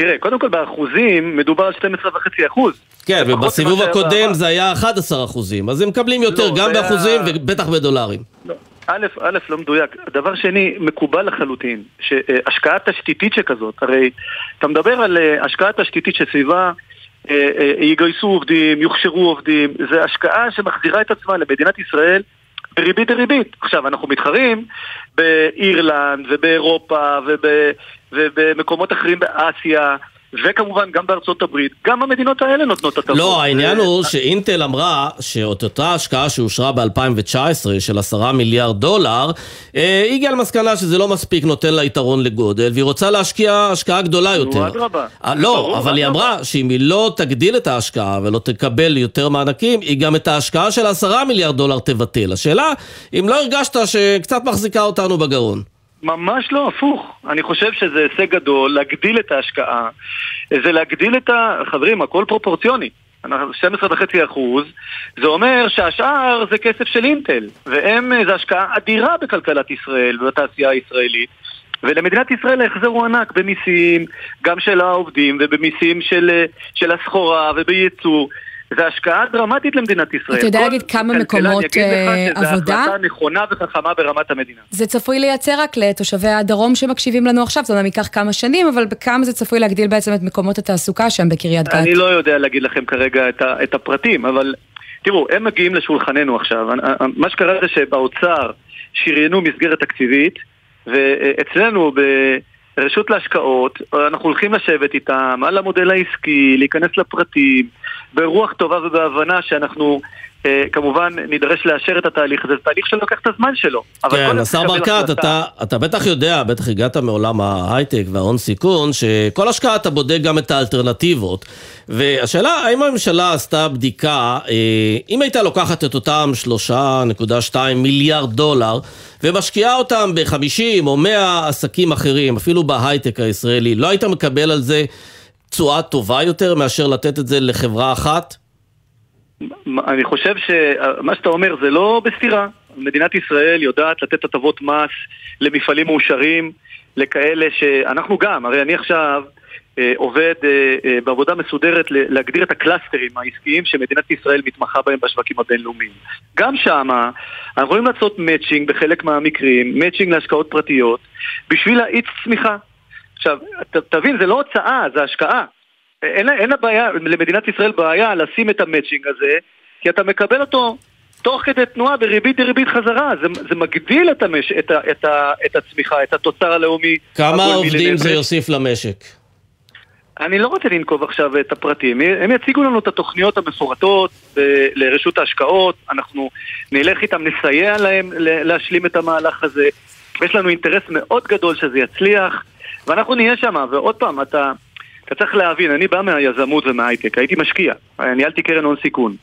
תראה, קודם כל באחוזים מדובר על 12.5 אחוז. כן, לפחות ובסיבוב הקודם. זה היה 11 אחוזים, אז הם מקבלים יותר לא, גם זה היה- באחוזים ובטח בדולרים. א', א', לא מדויק. דבר שני, מקובל לחלוטין, שהשקעה תשתיתית שכזאת, הרי אתה מדבר על אה, השקעה תשתיתית שסביבה אה, אה, יגייסו עובדים, יוכשרו עובדים, זה השקעה שמחזירה את עצמה למדינת ישראל בריבית דריבית. עכשיו, אנחנו מתחרים באירלנד ובאירופה וב, ובמקומות אחרים באסיה. וכמובן גם בארצות הברית, גם המדינות האלה נותנות הטבות. לא, העניין זה- הוא שאינטל אמרה שאת אותה השקעה שאושרה ב-2019 של עשרה מיליארד דולר, אה, היא הגיעה למסקנה שזה לא מספיק נותן לה יתרון לגודל, והיא רוצה להשקיע השקעה גדולה יותר. אדרבה. אה, לא, ברור, אבל היא. אמרה שאם היא לא תגדיל את ההשקעה ולא תקבל יותר מענקים, היא גם את ההשקעה של עשרה מיליארד דולר תבטל. השאלה, אם לא הרגשת שקצת מחזיקה אותנו בגרון. ממש לא, הפוך. אני חושב שזה הישג גדול להגדיל את ההשקעה. זה להגדיל את ה... חברים, הכל פרופורציוני. אנחנו 12.5 אחוז, זה אומר שהשאר זה כסף של אינטל, והם, זה השקעה אדירה בכלכלת ישראל ובתעשייה הישראלית. ולמדינת ישראל ההחזר הוא ענק במיסים, גם של העובדים ובמיסים של, של הסחורה ובייצור. זה השקעה דרמטית למדינת ישראל. אתה יודע להגיד כמה מקומות, אה, עבודה? החלטה נכונה וחכמה ברמת המדינה. זה צפוי לייצר רק לתושבי הדרום שמקשיבים לנו עכשיו, זה אומנם ייקח כמה שנים, אבל בכמה זה צפוי להגדיל בעצם את מקומות התעסוקה שם בקריית גת? אני לא יודע להגיד לכם כרגע את, ה, את הפרטים, אבל תראו, הם מגיעים לשולחננו עכשיו. מה שקרה זה שבאוצר שריינו מסגרת תקציבית, ואצלנו ברשות להשקעות, אנחנו הולכים לשבת איתם על המודל העסקי, להיכנס לפרטים, ברוח טובה ובהבנה שאנחנו... אה, כמובן נידרש לאשר את התהליך הזה, זה תהליך שלוקח את הזמן שלו. כן, השר ברקת. אתה, אתה בטח יודע, בטח הגעת מעולם ההייטק וההון סיכון, שכל השקעה אתה בודק גם את האלטרנטיבות. והשאלה, האם הממשלה עשתה בדיקה, אה, אם הייתה לוקחת את אותם 3.2 מיליארד דולר, ומשקיעה אותם ב-50 או 100 עסקים אחרים, אפילו בהייטק הישראלי, לא היית מקבל על זה תשואה טובה יותר מאשר לתת את זה לחברה אחת? אני חושב שמה שאתה אומר זה לא בסתירה. מדינת ישראל יודעת לתת הטבות מס למפעלים מאושרים, לכאלה שאנחנו גם, הרי אני עכשיו אה, עובד אה, אה, בעבודה מסודרת להגדיר את הקלאסטרים העסקיים שמדינת ישראל מתמחה בהם בשווקים הבינלאומיים. גם שמה אנחנו יכולים לעשות matching בחלק מהמקרים, matching להשקעות פרטיות, בשביל להאיץ צמיחה. עכשיו, ת, תבין, זה לא הוצאה, זה השקעה. אין, אין לה בעיה, למדינת ישראל בעיה לשים את המצ'ינג הזה, כי אתה מקבל אותו תוך כדי תנועה בריבית דריבית חזרה. זה, זה מגדיל את, המש, את, ה, את, ה, את הצמיחה, את התוצר הלאומי. כמה עובדים. זה יוסיף למשק? אני לא רוצה לנקוב עכשיו את הפרטים. הם יציגו לנו את התוכניות המפורטות ב- לרשות ההשקעות, אנחנו נלך איתם, נסייע להם להשלים את המהלך הזה. יש לנו אינטרס מאוד גדול שזה יצליח, ואנחנו נהיה שם. ועוד פעם, אתה, אתה צריך להבין, אני בא מהיזמות ומההייטק, הייתי משקיע, ניהלתי קרן הון סיכון.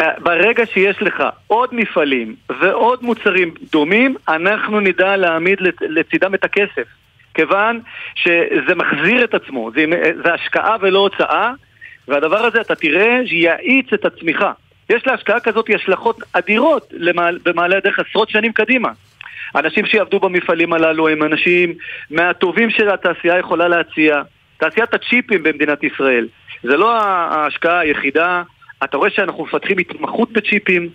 אה, ברגע שיש לך עוד מפעלים ועוד מוצרים דומים, אנחנו נדע להעמיד לצ- לצידם את הכסף. כיוון שזה מחזיר את עצמו, זה, זה השקעה ולא הוצאה, והדבר הזה אתה תראה שיאיץ את הצמיחה. יש להשקעה כזאת השלכות אדירות במעלה הדרך עשרות שנים קדימה. אנשים שיעבדו במפעלים הללו הם אנשים מהטובים שהתעשייה יכולה להציע. תעשיית הצ'יפים במדינת ישראל. זה לא ההשקעה היחידה. אתה רואה שאנחנו מפתחים התמחות בצ'יפים.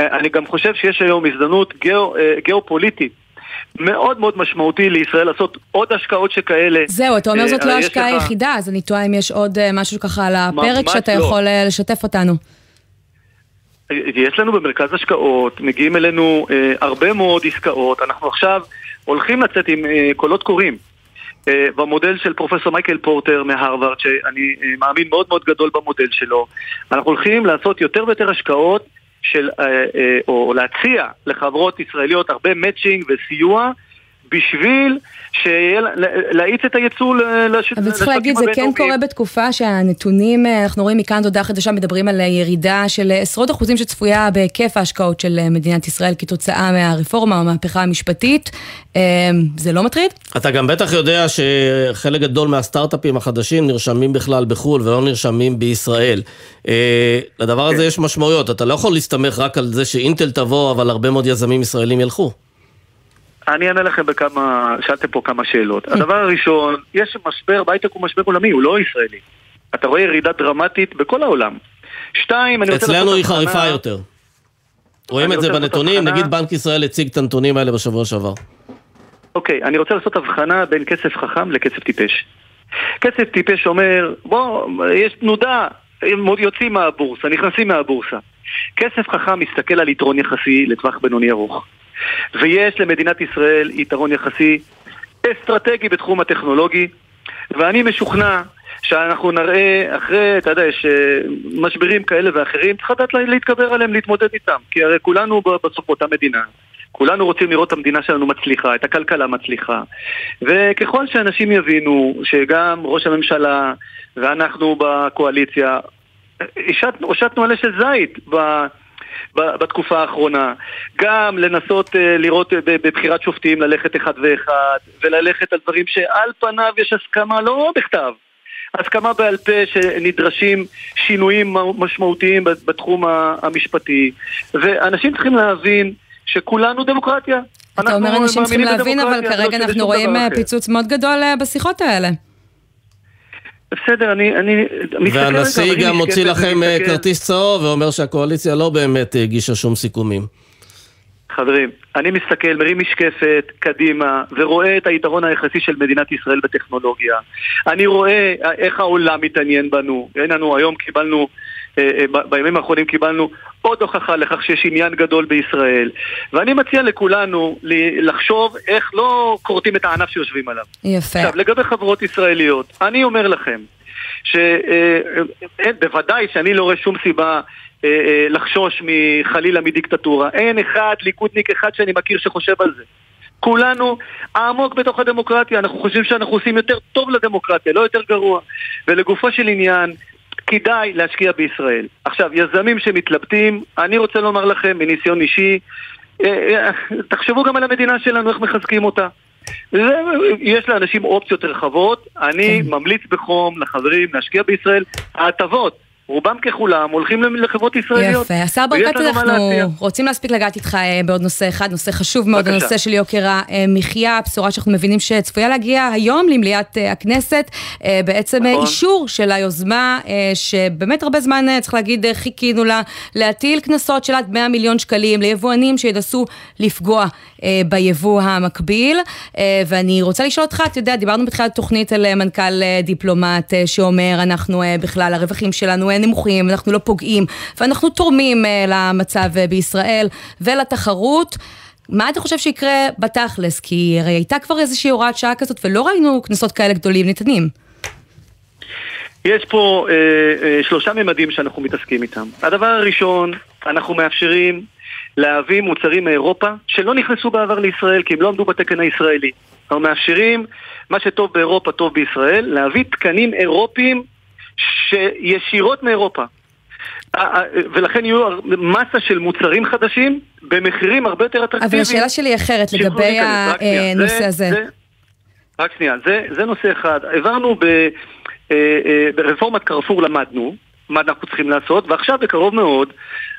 אני גם חושב שיש היום הזדמנות גיאו, גיאופוליטית מאוד מאוד משמעותי לישראל לעשות עוד השקעות שכאלה. זהו, אתה אומר זאת לא ההשקעה היחידה, אז אני תוהה אם יש עוד משהו ככה על הפרק שאתה לא. יכול לשתף אותנו. יש לנו במרכז השקעות, מגיעים אלינו אה, הרבה מאוד עסקאות, אנחנו עכשיו הולכים לצאת עם אה, קולות קוראים. אה, במודל של פרופסור מייקל פורטר מהרווארד, שאני אה, מאמין מאוד מאוד גדול במודל שלו, אנחנו הולכים לעשות יותר ויותר השקעות של, אה, אה, או להציע לחברות ישראליות הרבה מאצ'ינג וסיוע בשביל להאיץ את הייצוא לשווקים אבל צריך להגיד, זה כן קורה בתקופה שהנתונים, אה, אנחנו רואים מכאן תודה חדשה, מדברים על ירידה של עשרות אחוזים שצפויה בהיקף ההשקעות של מדינת ישראל כתוצאה מהרפורמה או המהפכה המשפטית. זה לא מטריד? אתה גם בטח יודע שחלק גדול מהסטארט-אפים החדשים נרשמים בכלל בחו"ל ולא נרשמים בישראל. לדבר הזה יש משמעויות, אתה לא יכול להסתמך רק על זה שאינטל תבוא, אבל הרבה מאוד יזמים ישראלים ילכו. אני אענה לכם בכמה, שאלתם פה כמה שאלות. הדבר הראשון, יש משבר, בהייטק הוא משבר עולמי, הוא לא ישראלי. אתה רואה ירידה דרמטית בכל העולם. שתיים, אני רוצה... אצלנו היא חריפה יותר. רואים את זה בנתונים, נגיד בנק ישראל הציג את הנתונים האלה בשבוע שעבר. אוקיי, אני רוצה לעשות הבחנה בין כסף חכם לכסף טיפש. כסף טיפש אומר, בוא, יש תנודה, הם יוצאים מהבורסה, נכנסים מהבורסה. כסף חכם מסתכל על יתרון יחסי לטווח בינוני ארוך. ויש למדינת ישראל יתרון יחסי אסטרטגי בתחום הטכנולוגי, ואני משוכנע שאנחנו נראה, אחרי, אתה יודע, יש אה, משברים כאלה ואחרים, צריך לדעת להתגבר עליהם, להתמודד איתם. כי הרי כולנו בסוף אותה מדינה. כולנו רוצים לראות את המדינה שלנו מצליחה, את הכלכלה מצליחה. וככל שאנשים יבינו שגם ראש הממשלה ואנחנו בקואליציה, הושטנו על אשת זית בתקופה האחרונה. גם לנסות uh, לראות uh, בבחירת שופטים, ללכת אחד ואחד, וללכת על דברים שעל פניו יש הסכמה לא בכתב. הסכמה בעל פה שנדרשים שינויים משמעותיים בתחום המשפטי. ואנשים צריכים להבין שכולנו דמוקרטיה. אתה אומר אנשים צריכים להבין, אבל כרגע אנחנו רואים אה, פיצוץ מאוד גדול בשיחות האלה. בסדר, אני, אני מסתכל והנשיא גם מוציא לכם אה, כרטיס צהוב ואומר שהקואליציה לא באמת הגישה שום סיכומים. חברים, אני מסתכל, מרים משקפת קדימה ורואה את היתרון היחסי של מדינת ישראל בטכנולוגיה. אני רואה איך העולם מתעניין בנו. אין לנו, היום קיבלנו, אה, אה, בימים האחרונים קיבלנו עוד הוכחה לכך שיש עניין גדול בישראל. ואני מציע לכולנו לחשוב איך לא כורתים את הענף שיושבים עליו. יפה. עכשיו, לגבי חברות ישראליות, אני אומר לכם, שבוודאי אה, שאני לא רואה שום סיבה אה, אה, לחשוש חלילה מדיקטטורה. אין אחד, ליכודניק אחד שאני מכיר שחושב על זה. כולנו עמוק בתוך הדמוקרטיה, אנחנו חושבים שאנחנו עושים יותר טוב לדמוקרטיה, לא יותר גרוע. ולגופו של עניין, כדאי להשקיע בישראל. עכשיו, יזמים שמתלבטים, אני רוצה לומר לכם מניסיון אישי, אה, תחשבו גם על המדינה שלנו, איך מחזקים אותה. יש לאנשים אופציות רחבות, אני כן. ממליץ בחום לחברים להשקיע בישראל. ההטבות רובם ככולם הולכים לחברות ישראליות. יפה. השר ברקת, אנחנו רוצים להספיק לגעת איתך אה, בעוד נושא אחד, נושא חשוב מאוד, הנושא של יוקר המחיה, בשורה שאנחנו מבינים שצפויה להגיע היום למליאת אה, הכנסת, אה, בעצם נכון. אישור של היוזמה, שבאמת הרבה זמן, צריך להגיד, חיכינו לה, להטיל קנסות של עד 100 מיליון שקלים ליבואנים שינסו לפגוע ביבוא המקביל. ואני רוצה לשאול אותך, אתה יודע, דיברנו בתחילת תוכנית על מנכ"ל דיפלומט, שאומר, אנחנו בכלל, הרווחים שלנו נמוכים, אנחנו לא פוגעים, ואנחנו תורמים אה, למצב אה, בישראל ולתחרות. מה אתה חושב שיקרה בתכלס? כי הרי הייתה כבר איזושהי הוראת שעה כזאת ולא ראינו קנסות כאלה גדולים ניתנים. יש פה אה, אה, שלושה ממדים שאנחנו מתעסקים איתם. הדבר הראשון, אנחנו מאפשרים להביא מוצרים מאירופה שלא נכנסו בעבר לישראל כי הם לא עמדו בתקן הישראלי. אנחנו מאפשרים מה שטוב באירופה טוב בישראל, להביא תקנים אירופיים שישירות מאירופה. ולכן יהיו מסה של מוצרים חדשים במחירים הרבה יותר אטרקטיביים. אבל השאלה שלי אחרת לגבי הנושא הזה. זה, רק שנייה, זה, זה נושא אחד. העברנו ב, אה, אה, ברפורמת קרפור למדנו מה אנחנו צריכים לעשות, ועכשיו בקרוב מאוד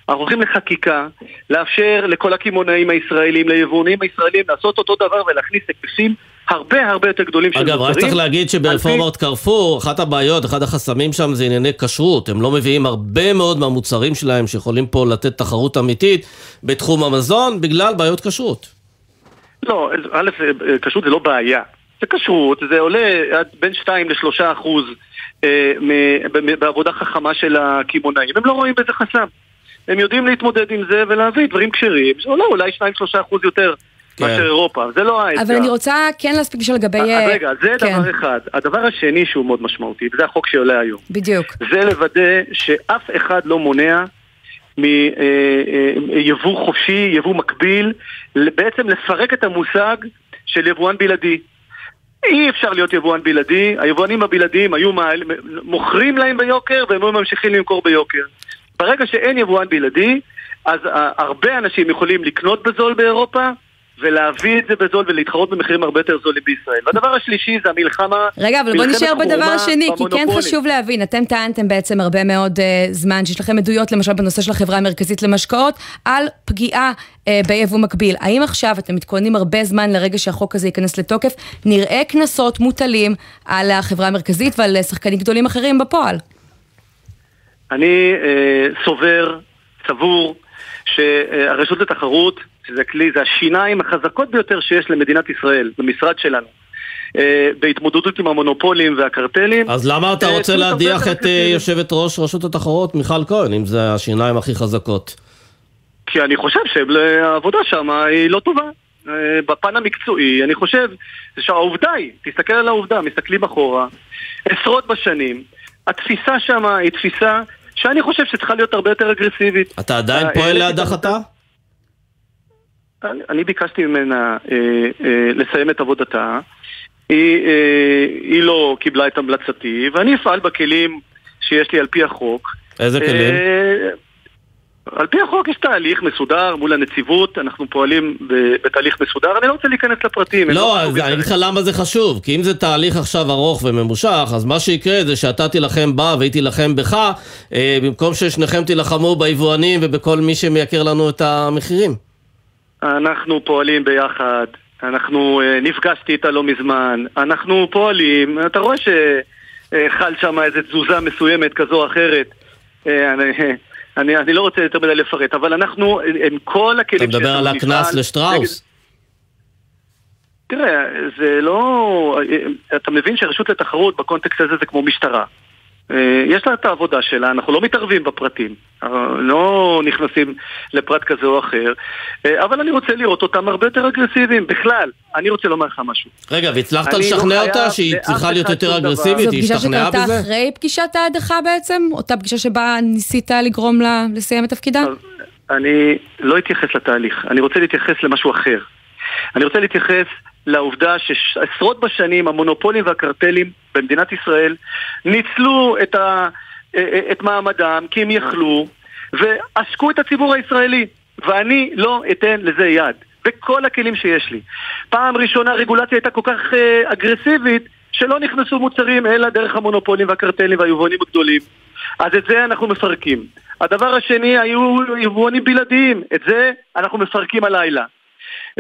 אנחנו הולכים לחקיקה, לאפשר לכל הקמעונאים הישראלים, ליבואנים הישראלים, לעשות אותו דבר ולהכניס היקפים הרבה הרבה יותר גדולים של אגב, רק צריך להגיד שברפורמת קרפור, אחת הבעיות, אחד החסמים שם זה ענייני כשרות. הם לא מביאים הרבה מאוד מהמוצרים שלהם שיכולים פה לתת תחרות אמיתית בתחום המזון בגלל בעיות כשרות. לא, א', כשרות זה לא בעיה. זה כשרות, זה עולה עד בין 2 ל-3 אחוז אה, בעבודה חכמה של הקמעונאים. הם לא רואים בזה חסם. הם יודעים להתמודד עם זה ולהביא דברים כשרים, שעולה אולי 2-3 אחוז יותר. כן. מאשר אירופה, זה לא האתגר. אבל אני רוצה כן להספיק לשאול לגבי... אז אה, רגע, זה כן. דבר אחד. הדבר השני שהוא מאוד משמעותי, וזה החוק שעולה היום, בדיוק. זה לוודא שאף אחד לא מונע מיבוא חופשי, יבוא מקביל, בעצם לפרק את המושג של יבואן בלעדי. אי אפשר להיות יבואן בלעדי, היבואנים הבלעדיים היו מעל, מוכרים להם ביוקר והם היו ממשיכים למכור ביוקר. ברגע שאין יבואן בלעדי, אז אה, הרבה אנשים יכולים לקנות בזול באירופה ולהביא את זה בזול ולהתחרות במחירים הרבה יותר זולים בישראל. והדבר השלישי זה המלחמה... רגע, אבל בוא נשאר בדבר השני, כי כן. חשוב להבין, אתם טענתם בעצם הרבה מאוד אה, זמן שיש לכם עדויות, למשל בנושא של החברה המרכזית למשקאות, על פגיעה אה, ביבוא מקביל. האם עכשיו אתם מתכוננים הרבה זמן לרגע שהחוק הזה ייכנס לתוקף, נראה קנסות מוטלים על החברה המרכזית ועל שחקנים גדולים אחרים בפועל? אני אה, סובר, סבור, שהרשות לתחרות, שזה כלי, זה השיניים החזקות ביותר שיש למדינת ישראל, במשרד שלנו. אה, בהתמודדות עם המונופולים והקרטלים. אז למה אתה אה, רוצה להדיח את אה. יושבת ראש רשות התחרות, מיכל כהן, אם זה השיניים הכי חזקות? כי אני חושב שהעבודה שם היא לא טובה. בפן המקצועי, אני חושב שהעובדה היא, תסתכל על העובדה, מסתכלים אחורה, עשרות בשנים, התפיסה שם היא תפיסה שאני חושב שצריכה להיות הרבה יותר אגרסיבית. אתה עדיין פועל להדחתה? אני, אני ביקשתי ממנה אה, אה, לסיים את עבודתה, היא, אה, היא לא קיבלה את המלצתי, ואני אפעל בכלים שיש לי על פי החוק. איזה כלים? אה, על פי החוק יש תהליך מסודר מול הנציבות, אנחנו פועלים בתהליך מסודר, אני לא רוצה להיכנס לפרטים. הם לא, אז אני אגיד לך. למה זה חשוב, כי אם זה תהליך עכשיו ארוך וממושך, אז מה שיקרה זה שאתה תילחם בה והיא תילחם בך, אה, במקום ששניכם תילחמו ביבואנים ובכל מי שמייקר לנו את המחירים. אנחנו פועלים ביחד, אנחנו, אה, נפגשתי איתה לא מזמן, אנחנו פועלים, אתה רואה שחל שם איזו תזוזה מסוימת כזו או אחרת. אה, אני, אני, אני לא רוצה יותר מדי לפרט, אבל אנחנו, עם כל אתה הכלים מדבר על הקנס לשטראוס. תראה, זה לא... אתה מבין שרשות לתחרות בקונטקסט הזה זה כמו משטרה. אה, יש לה את העבודה שלה, אנחנו לא מתערבים בפרטים, אה, לא נכנסים לפרט כזה או אחר, אה, אבל אני רוצה לראות אותם הרבה יותר אגרסיביים. בכלל, אני רוצה לומר לך משהו. רגע, והצלחת לא לשכנע חייב אותה שהיא צריכה להיות יותר שום דבר. אגרסיבית? זאת היא פגישה השתכנעה שקרתה בזה? אחרי פגישת ההדחה בעצם? אותה פגישה שבה ניסית לגרום לה לסיים את תפקידה? אני לא אתייחס לתהליך, אני רוצה להתייחס למשהו אחר. אני רוצה להתייחס לעובדה שעשרות בשנים המונופולים והקרטלים במדינת ישראל ניצלו את, ה, את מעמדם כי הם יכלו ועשקו את הציבור הישראלי ואני לא אתן לזה יד בכל הכלים שיש לי. פעם ראשונה הרגולציה הייתה כל כך אה, אגרסיבית שלא נכנסו מוצרים אלא דרך המונופולים והקרטלים והיבואנים הגדולים. אז את זה אנחנו מפרקים. הדבר השני היו יבואנים בלעדיים, את זה אנחנו מפרקים הלילה.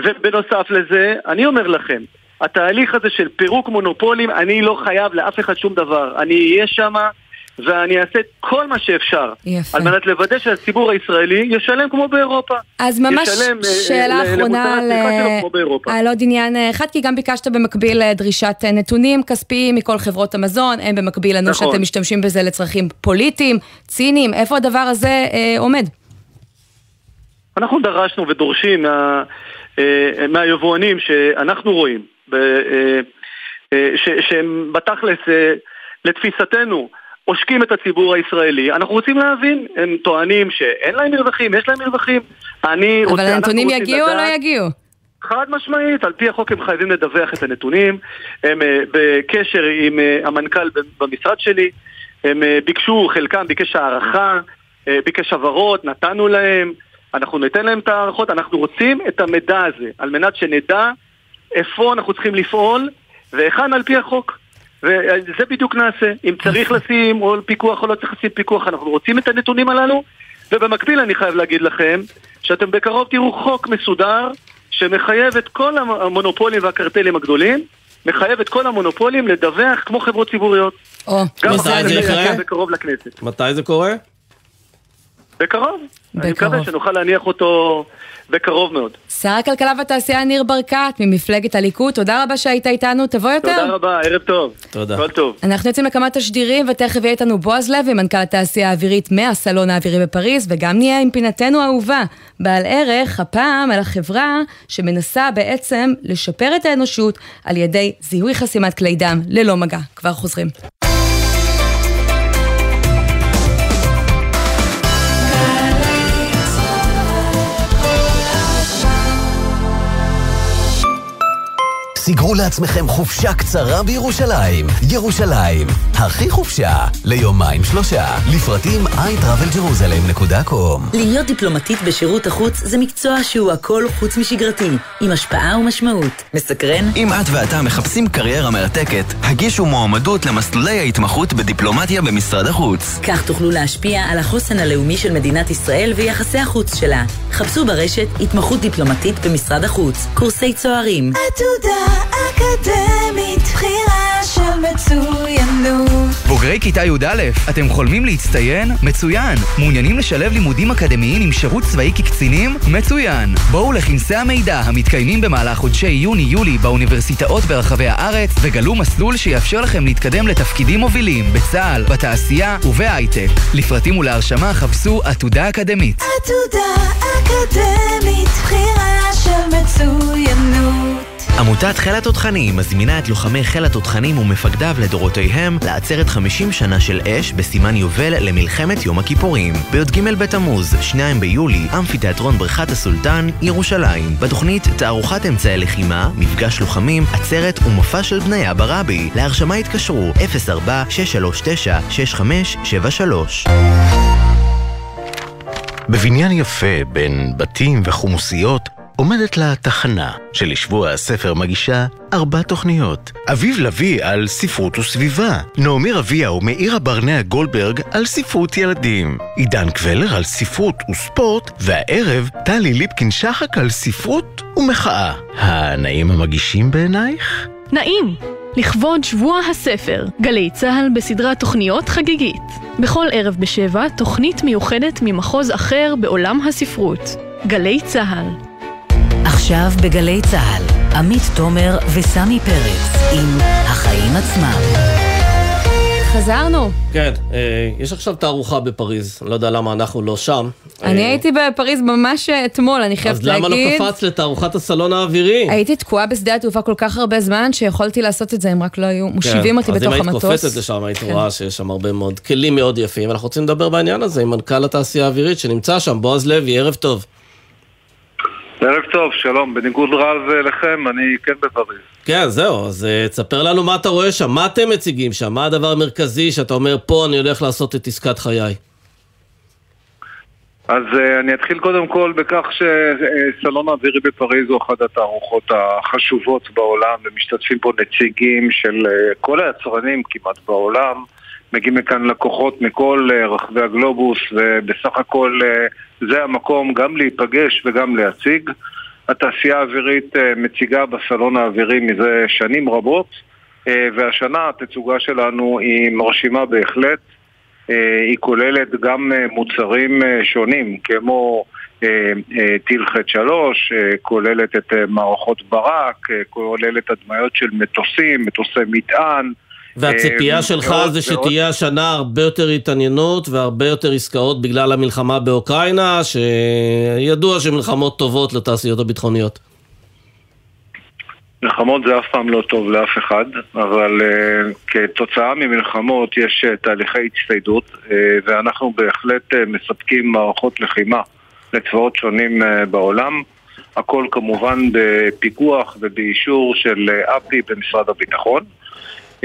ובנוסף לזה, אני אומר לכם, התהליך הזה של פירוק מונופולים, אני לא חייב לאף אחד שום דבר. אני אהיה שם ואני אעשה כל מה שאפשר. יפה. על מנת לוודא שהציבור הישראלי ישלם כמו באירופה. אז ממש ישלם, אה, שאלה ל- אחרונה על. על עוד עניין אה, אחד, כי גם ביקשת במקביל אה, דרישת אה, נתונים כספיים מכל חברות המזון, הם במקביל ענו נכון. שאתם משתמשים בזה לצרכים פוליטיים, ציניים, איפה הדבר הזה אה, עומד? אנחנו דרשנו ודורשים מה, אה, מהיבואנים שאנחנו רואים, אה, אה, שהם בתכלס, אה, לתפיסתנו, עושקים את הציבור הישראלי. אנחנו רוצים להבין, הם טוענים שאין להם מרווחים, יש להם מרווחים. אני אבל רוצה, אנחנו הנתונים יגיעו או לא יגיעו? חד משמעית, על פי החוק הם חייבים לדווח את הנתונים, הם אה, בקשר עם אה, המנכ"ל במשרד שלי, הם אה, ביקשו, חלקם ביקש הערכה, אה, ביקש הבהרות, נתנו להם, אנחנו ניתן להם את ההערכות, אנחנו רוצים את המידע הזה, על מנת שנדע איפה אנחנו צריכים לפעול והיכן על פי החוק. וזה בדיוק נעשה. אם צריך לשים או פיקוח או לא צריך לשים פיקוח, אנחנו רוצים את הנתונים הללו, ובמקביל אני חייב להגיד לכם שאתם בקרוב תראו חוק מסודר שמחייב את כל המונופולים והקרטלים הגדולים, מחייב את כל המונופולים לדווח כמו חברות ציבוריות. או, מתי זה יקרה? בקרוב לכנסת. מתי זה קורה? בקרוב. אני בקרוב. מקווה שנוכל להניח אותו בקרוב מאוד. שר הכלכלה והתעשייה ניר ברקת ממפלגת הליכוד, תודה רבה שהיית איתנו, תבוא יותר. תודה רבה, ערב טוב. תודה. כל טוב. אנחנו יוצאים לכמה תשדירים, ותכף יהיה איתנו בועז לוי, מנכ"ל התעשייה האווירית מהסלון האווירי בפריז, וגם נהיה עם פינתנו האהובה, בעל ערך, הפעם על החברה שמנסה בעצם לשפר את האנושות על ידי זיהוי חסימת כלי דם ללא מגע. כבר חוזרים. סגרו לעצמכם חופשה קצרה בירושלים. ירושלים, הכי חופשה, ליומיים שלושה. לפרטים iTravelJerusalem.com להיות דיפלומטית בשירות החוץ זה מקצוע שהוא הכל חוץ משגרתי, עם השפעה ומשמעות. מסקרן? אם את ואתה מחפשים קריירה מרתקת, הגישו מועמדות למסלולי ההתמחות בדיפלומטיה במשרד החוץ. כך תוכלו להשפיע על החוסן הלאומי של מדינת ישראל ויחסי החוץ שלה. חפשו ברשת התמחות דיפלומטית במשרד החוץ, קורסי צוערים. עתודה אקדמית, בחירה של מצוינות. בוגרי כיתה י"א, אתם חולמים להצטיין? מצוין! מעוניינים לשלב לימודים אקדמיים עם שירות צבאי כקצינים? מצוין! בואו לכנסי המידע המתקיימים במהלך חודשי יוני-יולי באוניברסיטאות ברחבי הארץ וגלו מסלול שיאפשר לכם להתקדם לתפקידים מובילים בצה"ל, בתעשייה ובהייטק. לפרטים ולהרשמה חפשו עתודה אקדמית. עתודה אקדמית, בחירה של מצוינות. עמותת חיל התותחנים מזמינה את לוחמי חיל התותחנים ומפקדיו לדורותיהם לעצרת 50 שנה של אש בסימן יובל למלחמת יום הכיפורים. בי"ג בתמוז, 2 ביולי, אמפיתיאטרון בריכת הסולטן, ירושלים. בתוכנית תערוכת אמצעי לחימה, מפגש לוחמים, עצרת ומופע של בניה ברבי. להרשמה התקשרו 04-639-6573 בבניין יפה בין בתים וחומוסיות עומדת לה תחנה שלשבוע הספר מגישה ארבע תוכניות. אביב לביא על ספרות וסביבה, נעמי רביע ומאירה ברנע גולדברג על ספרות ילדים, עידן קבלר על ספרות וספורט, והערב טלי ליפקין שחק על ספרות ומחאה. הנאים המגישים בעינייך? נעים! לכבוד שבוע הספר, גלי צה"ל בסדרת תוכניות חגיגית. בכל ערב בשבע, תוכנית מיוחדת ממחוז אחר בעולם הספרות. גלי צה"ל. עכשיו בגלי צה"ל, עמית תומר וסמי פרץ עם החיים עצמם. חזרנו. כן, אה, יש עכשיו תערוכה בפריז, לא יודע למה אנחנו לא שם. אני אה, הייתי בפריז ממש אתמול, אני חייבת אז למה לא להגיד. קפץ לתערוכת הסלון האווירי? הייתי תקועה בשדה התעופה כל כך הרבה זמן, שיכולתי לעשות את זה אם רק לא היו מושיבים אותי בתוך כן, אז אם המטוס. היית קופצת לשם, היית כן. רואה שיש שם הרבה מאוד כלים מאוד יפים. אנחנו רוצים לדבר בעניין הזה עם מנכ"ל התעשייה האווירית שנמצא שם, בועז לוי, ערב טוב. ערב טוב, שלום. בניגוד רב אה, לכם, אני כן בפריז. כן, זהו, אז אה, תספר לנו מה אתה רואה שם, מה אתם מציגים שם, מה הדבר המרכזי שאתה אומר, פה אני הולך לעשות את עסקת חיי. אז uh, אני אתחיל קודם כל בכך שסלון האווירי בפריז הוא אחת התערוכות החשובות בעולם ומשתתפים פה נציגים של כל היצרנים כמעט בעולם מגיעים לכאן לקוחות מכל uh, רחבי הגלובוס ובסך הכל uh, זה המקום גם להיפגש וגם להציג. התעשייה האווירית uh, מציגה בסלון האווירי מזה שנים רבות והשנה התצוגה שלנו היא מרשימה בהחלט אה, היא כוללת גם אה, מוצרים אה, שונים כמו אה, אה, טיל ח-3, אה, כוללת את אה, מערכות ברק, אה, כוללת הדמיות של מטוסים, מטוסי מטען. והציפייה אה, שלך ועוד זה. שתהיה השנה הרבה יותר התעניינות והרבה יותר עסקאות בגלל המלחמה באוקראינה, שידוע שמלחמות טובות לתעשיות הביטחוניות. מלחמות זה אף פעם לא טוב לאף אחד, אבל uh, כתוצאה ממלחמות יש uh, תהליכי הצטיידות uh, ואנחנו בהחלט uh, מספקים מערכות לחימה לצבאות שונים uh, בעולם. הכל כמובן בפיקוח ובאישור של אפי במשרד הביטחון.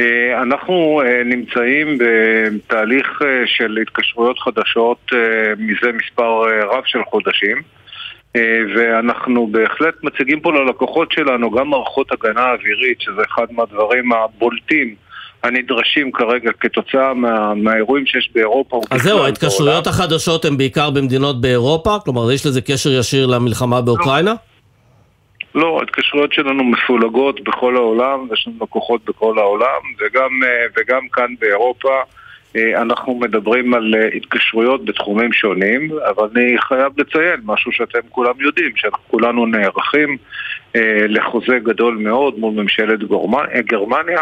Uh, אנחנו uh, נמצאים בתהליך uh, של התקשרויות חדשות מזה מספר רב של חודשים. אה, ואנחנו בהחלט מציגים פה ללקוחות שלנו גם מערכות הגנה אווירית, שזה אחד מהדברים הבולטים הנדרשים כרגע כתוצאה מה, מהאירועים שיש באירופה. אז זהו, ההתקשרויות החדשות הן בעיקר במדינות באירופה? כלומר, יש לזה קשר ישיר למלחמה באוקראינה? לא, ההתקשרויות שלנו מפולגות בכל העולם, ויש לנו לקוחות בכל העולם, וגם, אה, וגם כאן באירופה אה, אנחנו מדברים על אה, התקשרויות בתחומים שונים, אבל אני חייב לציין משהו שאתם כולם יודעים, שאנחנו כולנו נערכים לחוזה גדול מאוד מול ממשלת גרמניה.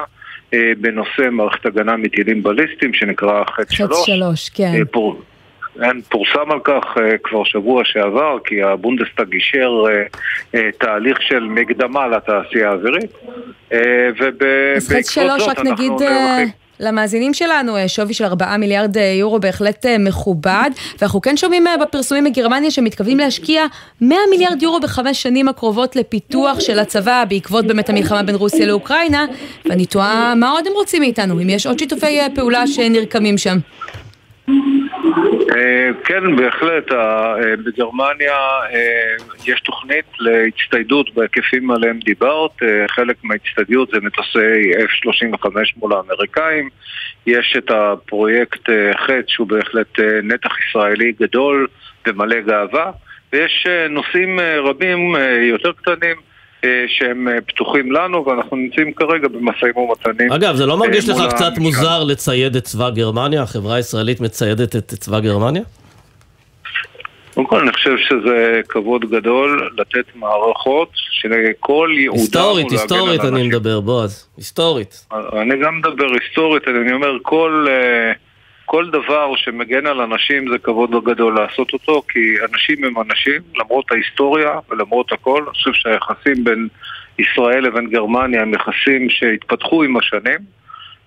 בנושא מערכת הגנה מטילים בליסטיים שנקרא חץ שלוש. חץ שלוש, כן. פור... כן, פורסם על כך אה, כבר שבוע שעבר, כי הבונדסטאג אישר אה, אה, תהליך של מקדמה לתעשייה האווירית, אה, ובעקבות זאת אנחנו רק נגיד... למאזינים שלנו, שווי של 4 מיליארד יורו בהחלט מכובד, ואנחנו כן שומעים בפרסומים מגרמניה שמתכוונים להשקיע 100 מיליארד יורו בחמש שנים הקרובות לפיתוח של הצבא בעקבות באמת המלחמה בין רוסיה לאוקראינה, ואני תוהה מה עוד הם רוצים מאיתנו, אם יש עוד שיתופי פעולה שנרקמים שם. אה, כן, בהחלט. אה, בגרמניה אה, יש תוכנית להצטיידות בהיקפים עליהם דיברת. חלק מההצטיידות זה מטוסי F-35 מול האמריקאים. יש את הפרויקט חטא שהוא בהחלט נתח ישראלי גדול ומלא גאווה. ויש נושאים רבים יותר קטנים. שהם פתוחים לנו, ואנחנו נמצאים כרגע במשאים ומתנים. אגב, זה לא מרגיש לך קצת מוזר לצייד את צבא גרמניה? החברה הישראלית מציידת את צבא גרמניה? קודם כל אני חושב שזה כבוד גדול לתת מערכות שכל ייעודם היסטורית, היסטורית אני מדבר, בועז, היסטורית. אני גם מדבר היסטורית, אני אומר כל, כל דבר שמגן על אנשים זה כבוד גדול לעשות אותו, כי אנשים הם אנשים, למרות ההיסטוריה ולמרות הכל, אני חושב שהיחסים בין ישראל לבין גרמניה הם יחסים שהתפתחו עם השנים,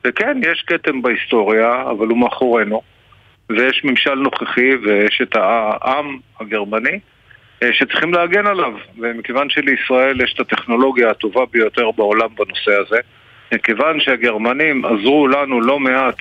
וכן, יש כתם בהיסטוריה, אבל הוא מאחורינו. ויש ממשל נוכחי ויש את העם הגרמני אה, שצריכים להגן עליו. ומכיוון שלישראל יש את הטכנולוגיה הטובה ביותר בעולם בנושא הזה מכיוון שהגרמנים עזרו לנו לא מעט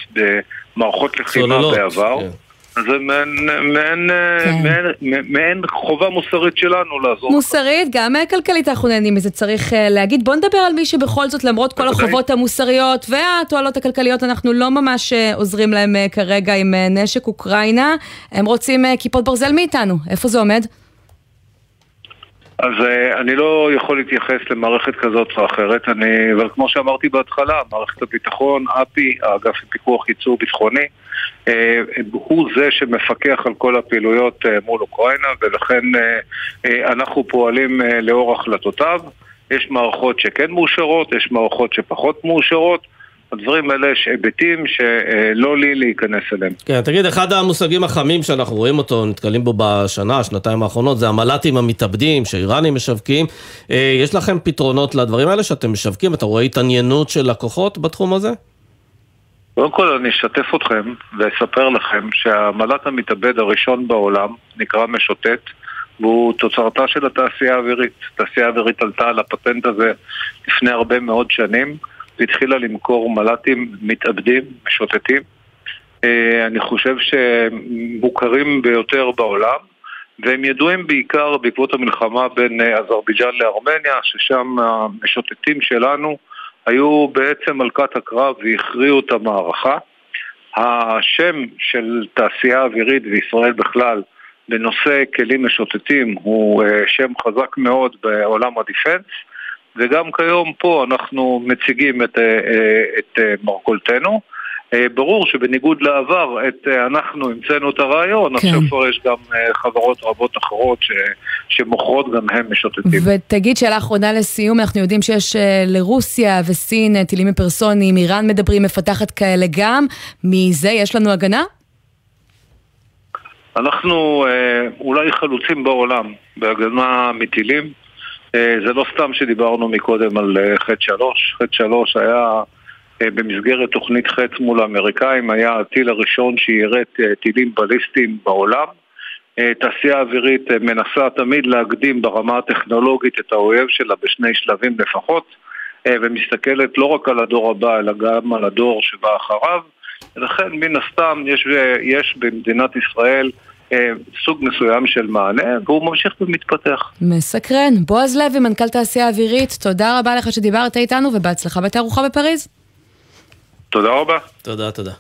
במערכות לחימה בעבר כן. זה מעין, מעין, כן. מעין, מעין חובה מוסרית שלנו לעזור. מוסרית, גם כלכלית אנחנו נהנים מזה, צריך אה, להגיד. בוא נדבר על מי שבכל זאת, למרות כל החובות המוסריות והתועלות הכלכליות, אנחנו לא ממש אה, עוזרים להם אה, כרגע עם נשק אוקראינה. הם רוצים כיפות ברזל מאיתנו. איפה זה עומד? אז uh, אני לא יכול להתייחס למערכת כזאת או אחרת, אני, אבל כמו שאמרתי בהתחלה, מערכת הביטחון, אפ"י, האגף לפיקוח ייצור ביטחוני, uh, הוא זה שמפקח על כל הפעילויות uh, מול אוקראינה, ולכן אנחנו פועלים לאור החלטותיו. יש מערכות שכן מאושרות, יש מערכות שפחות מאושרות. הדברים האלה יש היבטים שלא לי להיכנס אליהם. כן, תגיד, אחד המושגים החמים שאנחנו רואים אותו, נתקלים בו בשנה, שנתיים האחרונות, זה המל"טים המתאבדים שאיראנים משווקים. אה, יש לכם פתרונות לדברים האלה שאתם משווקים? אתה רואה התעניינות של לקוחות בתחום הזה? קודם כל אני אשתף אתכם ואספר לכם שהמל"ט המתאבד הראשון בעולם נקרא משוטט והוא תוצרתה של התעשייה האווירית. התעשייה האווירית עלתה על הפטנט הזה לפני הרבה מאוד שנים. והתחילה למכור מל"טים מתאבדים, משוטטים. אה, אני חושב שהם מוכרים ביותר בעולם, והם ידועים בעיקר בעקבות המלחמה בין אה, אזרבייג'אן לארמניה, ששם המשוטטים שלנו היו בעצם מלכת הקרב והכריעו את המערכה. השם של תעשייה אווירית וישראל בכלל בנושא כלים משוטטים הוא אה, שם חזק מאוד בעולם הדיפנס. וגם כיום פה אנחנו מציגים את, אה, אה, את אה, מרכולתנו. ברור שבניגוד לעבר, את, אנחנו המצאנו את הרעיון, כן. עכשיו כבר יש גם חברות רבות אחרות ש, שמוכרות גם הן משוטטים. ותגיד שאלה אחרונה לסיום, אנחנו יודעים שיש לרוסיה וסין טילים מפרסונים, איראן מדברים, מפתחת כאלה גם, מזה יש לנו הגנה? אנחנו אולי חלוצים בעולם בהגנה מטילים. אה, זה לא סתם שדיברנו מקודם על אה, חטא שלוש. חטא שלוש היה אה, במסגרת תוכנית חטא מול האמריקאים, היה הטיל הראשון שיירט טילים בליסטיים בעולם. תעשייה אווירית מנסה תמיד להקדים ברמה הטכנולוגית את האויב שלה בשני שלבים לפחות, ומסתכלת לא רק על הדור הבא, אלא גם על הדור שבא אחריו. ולכן מן הסתם יש, יש במדינת ישראל סוג מסוים של מענה, והוא ממשיך ומתפתח. מסקרן. בועז לוי, מנכ"ל תעשייה אווירית, תודה רבה לך שדיברת איתנו ובהצלחה בתערוכה בפריז. תודה רבה. תודה, תודה.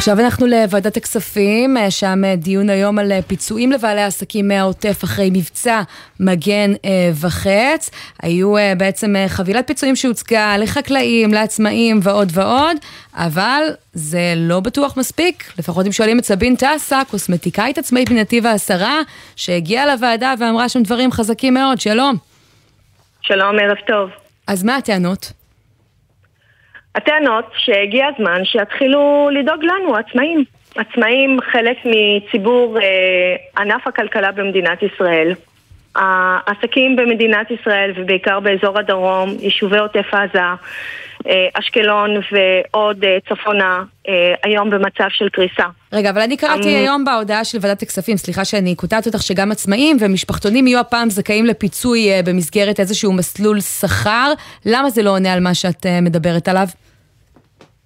עכשיו אנחנו לוועדת הכספים, אה, שם אה, דיון היום על אה, פיצויים לבעלי עסקים מהעוטף אחרי מבצע מגן וחץ. היו בעצם חבילת פיצויים שהוצגה לחקלאים, לעצמאים ועוד ועוד, אבל זה לא בטוח מספיק, לפחות אם שואלים את סבין טסה, קוסמטיקאית עצמאית מנתיב העשרה, שהגיעה לוועדה ואמרה שם דברים חזקים מאוד, שלום. שלום, ערב טוב. אז מה הטענות? הטענות שהגיע הזמן שיתחילו לדאוג לנו, עצמאים. עצמאים חלק מציבור אה, ענף הכלכלה במדינת ישראל. העסקים במדינת ישראל ובעיקר באזור הדרום, יישובי עוטף עזה, אה, אשקלון ועוד אה, צפונה, אה, היום במצב של קריסה. רגע, אבל אני קראתי אמ, היום בהודעה של ועדת הכספים, סליחה שאני קוטעת אותך, שגם עצמאים ומשפחתונים יהיו הפעם זכאים לפיצוי במסגרת איזשהו מסלול שכר. למה זה לא עונה על מה שאת מדברת עליו?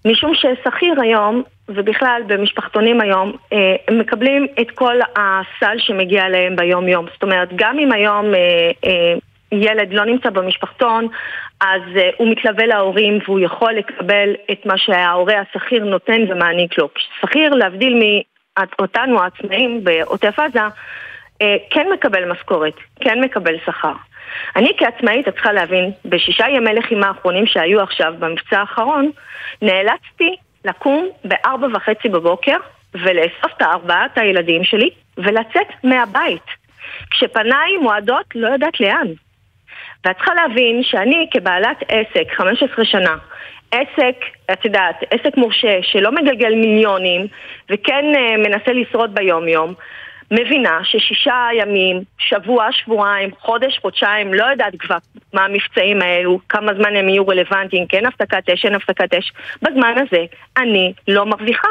משום ששכיר היום, ובכלל במשפחתונים היום, אה, הם מקבלים את כל הסל שמגיע להם ביום-יום. זאת אומרת, גם אם היום אה, אה, ילד לא נמצא במשפחתון, אז הוא מתלווה להורים והוא יכול לקבל את מה שההורה השכיר נותן ומעניק לו. שכיר, להבדיל מאותנו העצמאים בעוטף עזה, כן מקבל משכורת, כן מקבל שכר. אני כעצמאית, את צריכה להבין, בשישה ימי לחימה האחרונים שהיו עכשיו במבצע האחרון, נאלצתי לקום בארבע וחצי בבוקר ולאסוף את ארבעת הילדים שלי ולצאת מהבית. כשפניי מועדות לא יודעת לאן. ואת צריכה להבין שאני כבעלת עסק, 15 שנה, עסק, את יודעת, עסק מורשה שלא מגלגל מיליונים וכן uh, מנסה לשרוד ביום-יום, מבינה ששישה ימים, שבוע, שבועיים, חודש, חודשיים, לא יודעת כבר מה המבצעים האלו, כמה זמן הם יהיו רלוונטיים, כן הפסקת אש, אין הפסקת אש. בזמן הזה אני לא מרוויחה.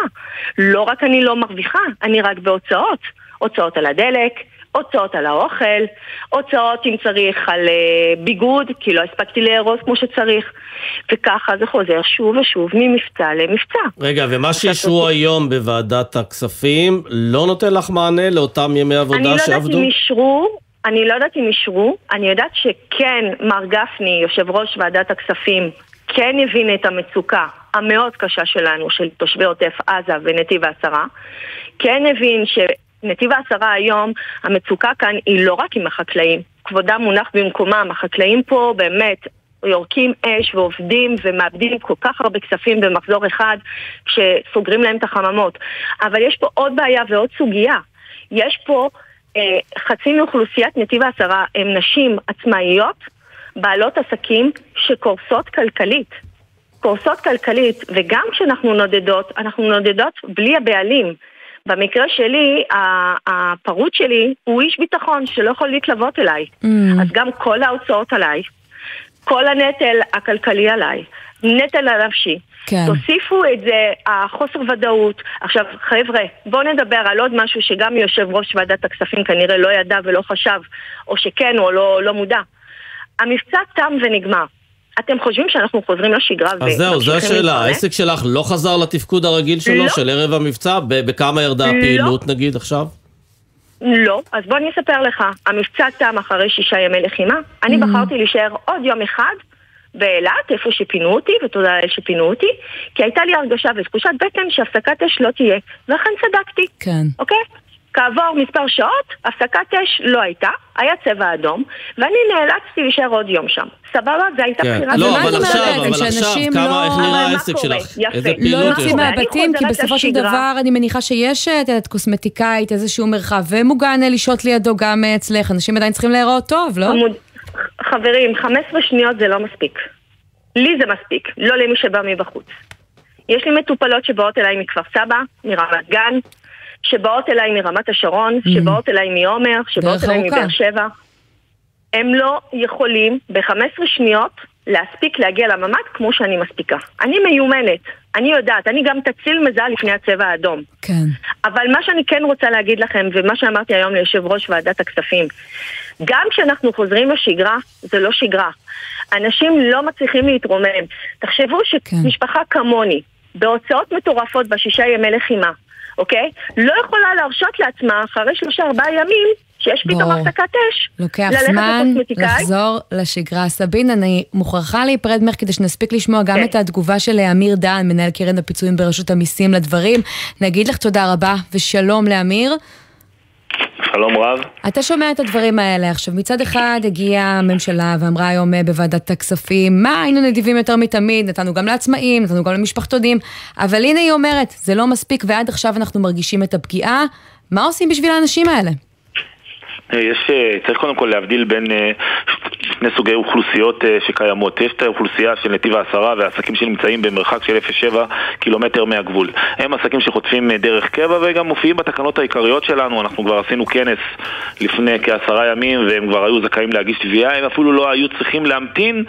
לא רק אני לא מרוויחה, אני רק בהוצאות. הוצאות על הדלק, הוצאות על האוכל, הוצאות אם צריך על uh, ביגוד, כי לא הספקתי לארוז כמו שצריך, וככה זה חוזר שוב ושוב ממבצע למבצע. רגע, ומה שאישרו היום בוועדת הכספים לא נותן לך מענה לאותם ימי אני עבודה לא יודעת שעבדו? אם אישרו, אני לא יודעת אם אישרו, אני יודעת שכן מר גפני, יושב ראש ועדת הכספים, כן הבין את המצוקה המאוד קשה שלנו, של תושבי עוטף עזה ונתיב העשרה, כן הבין שנתיב העשרה היום, המצוקה כאן היא לא רק עם החקלאים, כבודם מונח במקומם, החקלאים פה באמת יורקים אש ועובדים ומאבדים כל כך הרבה כספים במחזור אחד כשסוגרים להם את החממות. אבל יש פה עוד בעיה ועוד סוגיה. יש פה אה, חצי מאוכלוסיית נתיב העשרה הם נשים עצמאיות, בעלות עסקים שקורסות כלכלית. קורסות כלכלית, וגם כשאנחנו נודדות, אנחנו נודדות בלי הבעלים. במקרה שלי, הפרוט שלי הוא איש ביטחון שלא יכול להתלוות אליי. Mm. אז גם כל ההוצאות עליי, כל הנטל הכלכלי עליי, נטל הנפשי. כן. תוסיפו את זה, החוסר ודאות. עכשיו, חבר'ה, בואו נדבר על עוד משהו שגם יושב ראש ועדת הכספים כנראה לא ידע ולא חשב, או שכן או לא, לא מודע. המבצע תם ונגמר. אתם חושבים שאנחנו חוזרים לשגרה אז זהו, זו השאלה. העסק שלך לא חזר לתפקוד הרגיל שלו, לא. של ערב המבצע? ב- בכמה ירדה לא. הפעילות נגיד עכשיו? לא, אז בוא אני אספר לך. המבצע תם אחרי שישה ימי לחימה. אני Mm. בחרתי להישאר עוד יום אחד באילת, איפה שפינו אותי, ותודה לאל שפינו אותי, כי הייתה לי הרגשה ותחושת בטן שהפסקת אש לא תהיה. ואכן צדקתי. כן. אוקיי? כעבור מספר שעות, הפסקת אש לא הייתה, היה צבע אדום, ואני נאלצתי להישאר עוד יום שם. סבבה? זו הייתה כן. בחירה. לא, אבל עכשיו? אבל עכשיו, שאנשים כמה, לא- איך נראה מה העסק? שלך? איזה לא פעילות לא יש יוצאים לך? מהבתים, כי בסופו של. דבר אני מניחה שיש את יודעת, קוסמטיקאית, איזשהו מרחב ומוגן לשהות לידו גם אצלך. אנשים עדיין צריכים להיראות טוב, לא? חברים, 15 שניות זה לא מספיק. לי זה מספיק, לא למי שבא מבחוץ. יש לי מטופלות שבאות אליי מכפר סבא, מרמת גן, שבאות אליי מרמת השרון, שבאות אליי מעומר, שבאות אליי. מבאר שבע. הם לא יכולים ב-15 שניות להספיק להגיע לממ"ד כמו שאני מספיקה. אני מיומנת, אני יודעת, אני גם תציל מזל לפני הצבע האדום. כן. אבל מה שאני כן רוצה להגיד לכם, ומה שאמרתי היום ליושב ראש ועדת הכספים, גם כשאנחנו חוזרים לשגרה, זה לא שגרה. אנשים לא מצליחים להתרומם. תחשבו שמשפחה כמוני, בהוצאות מטורפות בשישה ימי לחימה, אוקיי? לא יכולה להרשות לעצמה אחרי שלושה ארבעה ימים שיש פתאום. הפסקת אש. לוקח זמן. לחזור לשגרה. סבין, אני מוכרחה להיפרד ממך כדי שנספיק לשמוע גם את התגובה של אמיר דהן, מנהל קרן הפיצויים ברשות המיסים לדברים. נגיד לך תודה רבה ושלום לאמיר. שלום רב. אתה שומע את הדברים האלה עכשיו. מצד אחד הגיעה הממשלה ואמרה היום אה, בוועדת הכספים, מה, היינו נדיבים יותר מתמיד, נתנו גם לעצמאים, נתנו גם למשפחתונים, אבל הנה היא אומרת, זה לא מספיק ועד עכשיו אנחנו מרגישים את הפגיעה. מה עושים בשביל האנשים האלה? אה, יש, אה, צריך קודם כל להבדיל בין אה, שני סוגי אוכלוסיות שקיימות. יש את האוכלוסייה של נתיב העשרה והעסקים שנמצאים במרחק של 0.7 קילומטר מהגבול. הם עסקים שחוטפים דרך קבע וגם מופיעים בתקנות העיקריות שלנו. אנחנו כבר עשינו כנס לפני כעשרה ימים והם כבר היו זכאים להגיש תביעה. הם אפילו לא היו צריכים להמתין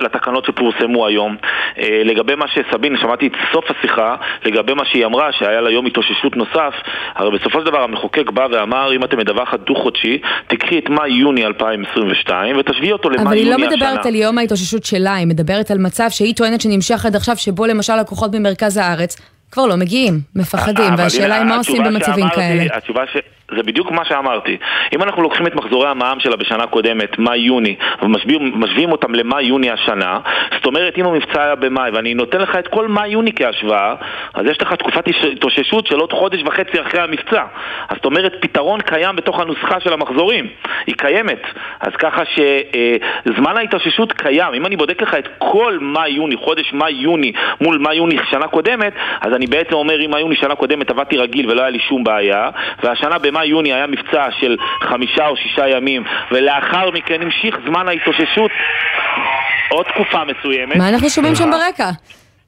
לתקנות שפורסמו היום. אה, לגבי מה שסבין, שמעתי את סוף השיחה, לגבי מה שהיא אמרה, שהיה לה יום התאוששות נוסף, הרי בסופו של דבר המחוקק בא ואמר, אם אתם מדווחת דו-חודשי, תקחי את מאי-יוני 2022 ותשווי אותו אבל למאי-יוני היא השנה. לא מדברת על יום ההתאוששות שלה, היא מדברת על מצב שהיא טוענת שנמשך עד עכשיו, שבו למשל לקוחות ממרכז הארץ כבר לא מגיעים, מפחדים, והשאלה היא מה עושים במצבים כאלה. התשובה ש... זה בדיוק מה שאמרתי. אם אנחנו לוקחים את מחזורי המע"מ שלה בשנה קודמת, מאי-יוני, ומשווים משווים אותם למאי-יוני השנה, זאת אומרת, אם המבצע היה במאי, ואני נותן לך את כל מאי-יוני כהשוואה, אז יש לך תקופת התאוששות של עוד חודש וחצי אחרי המבצע. אז זאת אומרת, פתרון קיים בתוך הנוסחה של המחזורים. היא קיימת. אז ככה שזמן ההתאוששות קיים. אם אני בודק לך את כל מאי-יוני, חודש מאי-יוני מול מאי-יוני שנה קודמת, אז אני בעצם אומר, אם מאי-יוני שנה קודמת עבדתי רגיל ולא היה לי שום בעיה, והשנה במאי-יוני היה מבצע של חמישה או שישה ימים, ולאחר מכן המשיך זמן ההתאוששות עוד תקופה מסוימת. מה אנחנו שומעים שם ברקע?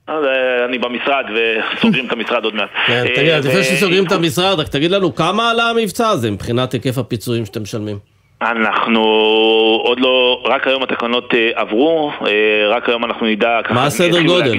אז, אה, אני במשרד וסוגרים את המשרד עוד מעט. כן, אה, תגיד, לפני שסוגרים את המשרד, רק תגיד לנו כמה עלה המבצע הזה מבחינת היקף הפיצויים שאתם משלמים. אנחנו עוד לא, רק היום התקנות אה, עברו, אה, רק היום אנחנו נדע, ככה מה הסדר גודל?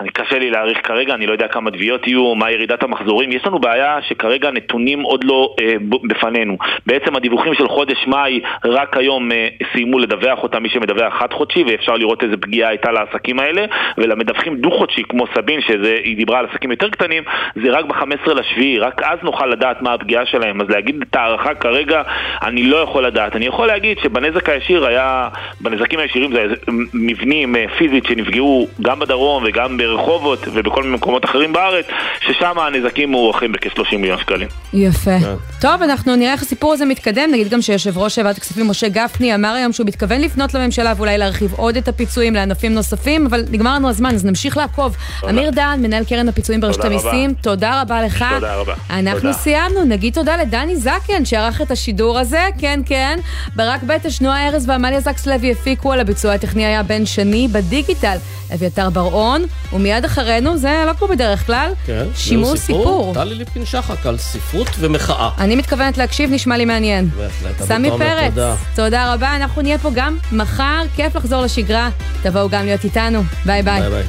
אני קשה לי להעריך כרגע, אני לא יודע כמה תביעות יהיו, מה ירידת המחזורים. יש לנו בעיה שכרגע הנתונים עוד לא אה, ב- בפנינו. בעצם הדיווחים של חודש מאי, רק היום אה, סיימו לדווח אותם, מי שמדווח חד חודשי, ואפשר לראות איזה פגיעה הייתה לעסקים האלה, ולמדווחים דו חודשי, כמו סבין, שהיא דיברה על עסקים יותר קטנים, זה רק ב-15 לשביעי, רק אז נוכל לדעת מה הפגיעה שלהם. אז להגיד את ההערכה כרגע, אני לא יכול לדעת. אני יכול להגיד שבנזק הישיר היה, בנזקים הישירים זה מבנים אה, פיזית שנפגעו גם בדרום וגם ברחובות ובכל מיני מקומות אחרים בארץ, ששם הנזקים מוערכים בכ-30 מיליון שקלים. יפה. טוב, אנחנו נראה איך הסיפור הזה מתקדם. נגיד גם שיושב ראש ועדת הכספים משה גפני אמר היום שהוא מתכוון לפנות לממשלה ואולי להרחיב עוד את הפיצויים לענפים נוספים, אבל נגמר לנו הזמן, אז נמשיך לעקוב. אמיר דהן, מנהל קרן הפיצויים ברשות. המיסים, תודה רבה לך. תודה רבה. אנחנו. סיימנו, נגיד תודה לדני זקן שערך את השידור הזה, כן כן. ברק בטש, נועה ארז ועמליה זקס לוי הפיקו על הביצוע הטכני היה בן שני בדיגיטל. אביתר בר-און, ומיד אחרינו, זה לא כמו בדרך כלל, כן, שימור סיפור. טלי ליפקין שחק על ספרות ומחאה. אני מתכוונת להקשיב, נשמע לי מעניין. בהחלט, סמי פרץ, תודה. תודה רבה, אנחנו נהיה פה גם מחר, כיף לחזור לשגרה, תבואו גם להיות איתנו, ביי ביי. ביי ביי.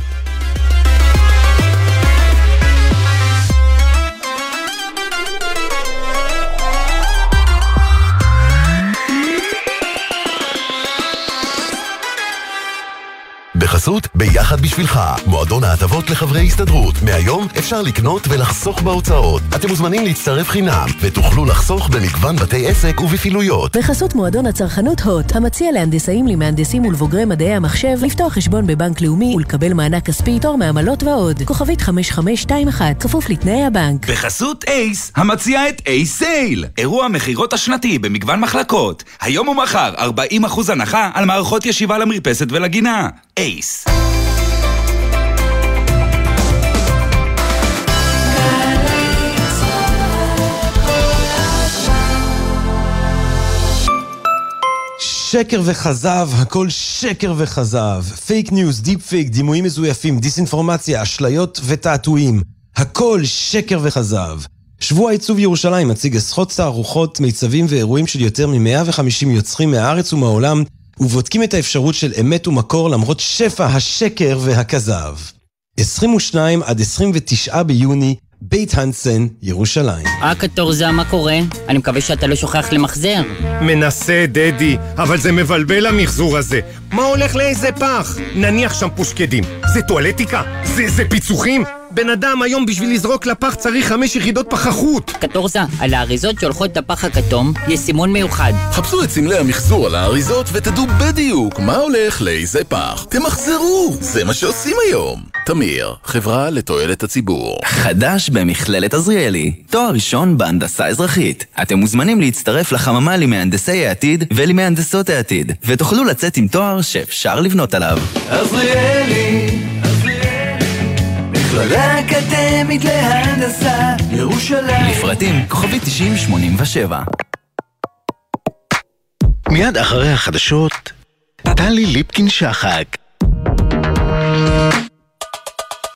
בחסות ביחד בשבילך, מועדון ההטבות לחברי הסתדרות. מהיום אפשר לקנות ולחסוך בהוצאות. אתם מוזמנים להצטרף חינם, ותוכלו לחסוך במגוון בתי עסק ובפעילויות. בחסות מועדון הצרכנות הוט, המציע להנדסאים, למהנדסים ולבוגרי מדעי המחשב לפתוח חשבון בבנק לאומי ולקבל מענק כספי, תור מעמלות ועוד. כוכבית 5521, כפוף לתנאי הבנק. בחסות אייס, המציע את אייס סייל, אירוע המכירות השנתי במגוון מחלקות. היום ומחר 40% הנחה על מערכות ישיבה למרפסת ולגינה. אייס. שקר וכזב, הכל שקר וכזב. fake news, deep fake, דימויים מזויפים, דיסאינפורמציה, אשליות ותעתועים. הכל שקר וכזב. שבוע עיצוב ירושלים מציג עשרות תערוכות, מיצבים ואירועים של יותר מ-150 יוצרים מהארץ ומהעולם, ובודקים את האפשרות של אמת ומקור למרות שפע השקר והכזב. 22 עד 29 ביוני, בית הנסן, ירושלים. אה, קטורזה, מה קורה? אני מקווה שאתה לא שוכח למחזר. מנסה, דדי, אבל זה מבלבל המחזור הזה. מה הולך לאיזה פח? נניח שם פושקדים. זה טואלטיקה? זה, זה פיצוחים? בן אדם היום בשביל לזרוק לפח צריך חמש יחידות פחחות! קטורזה, על האריזות שהולכות לפח הכתום יש סימון מיוחד. חפשו את סמלי המחזור על האריזות ותדעו בדיוק מה הולך לאיזה פח. תמחזרו! זה מה שעושים היום. תמיר, חברה לתועלת הציבור. חדש במכללת עזריאלי, תואר ראשון בהנדסה אזרחית. אתם מוזמנים להצטרף לחממה למהנדסי העתיד ולמהנדסות העתיד, ותוכלו לצאת עם תואר שאפשר לבנות עליו. עזריאלי, מכללה אקדמית להנדסה, ירושלים. לפרטים כוכבי 9087 מיד אחרי החדשות, טלי ליפקין שחק.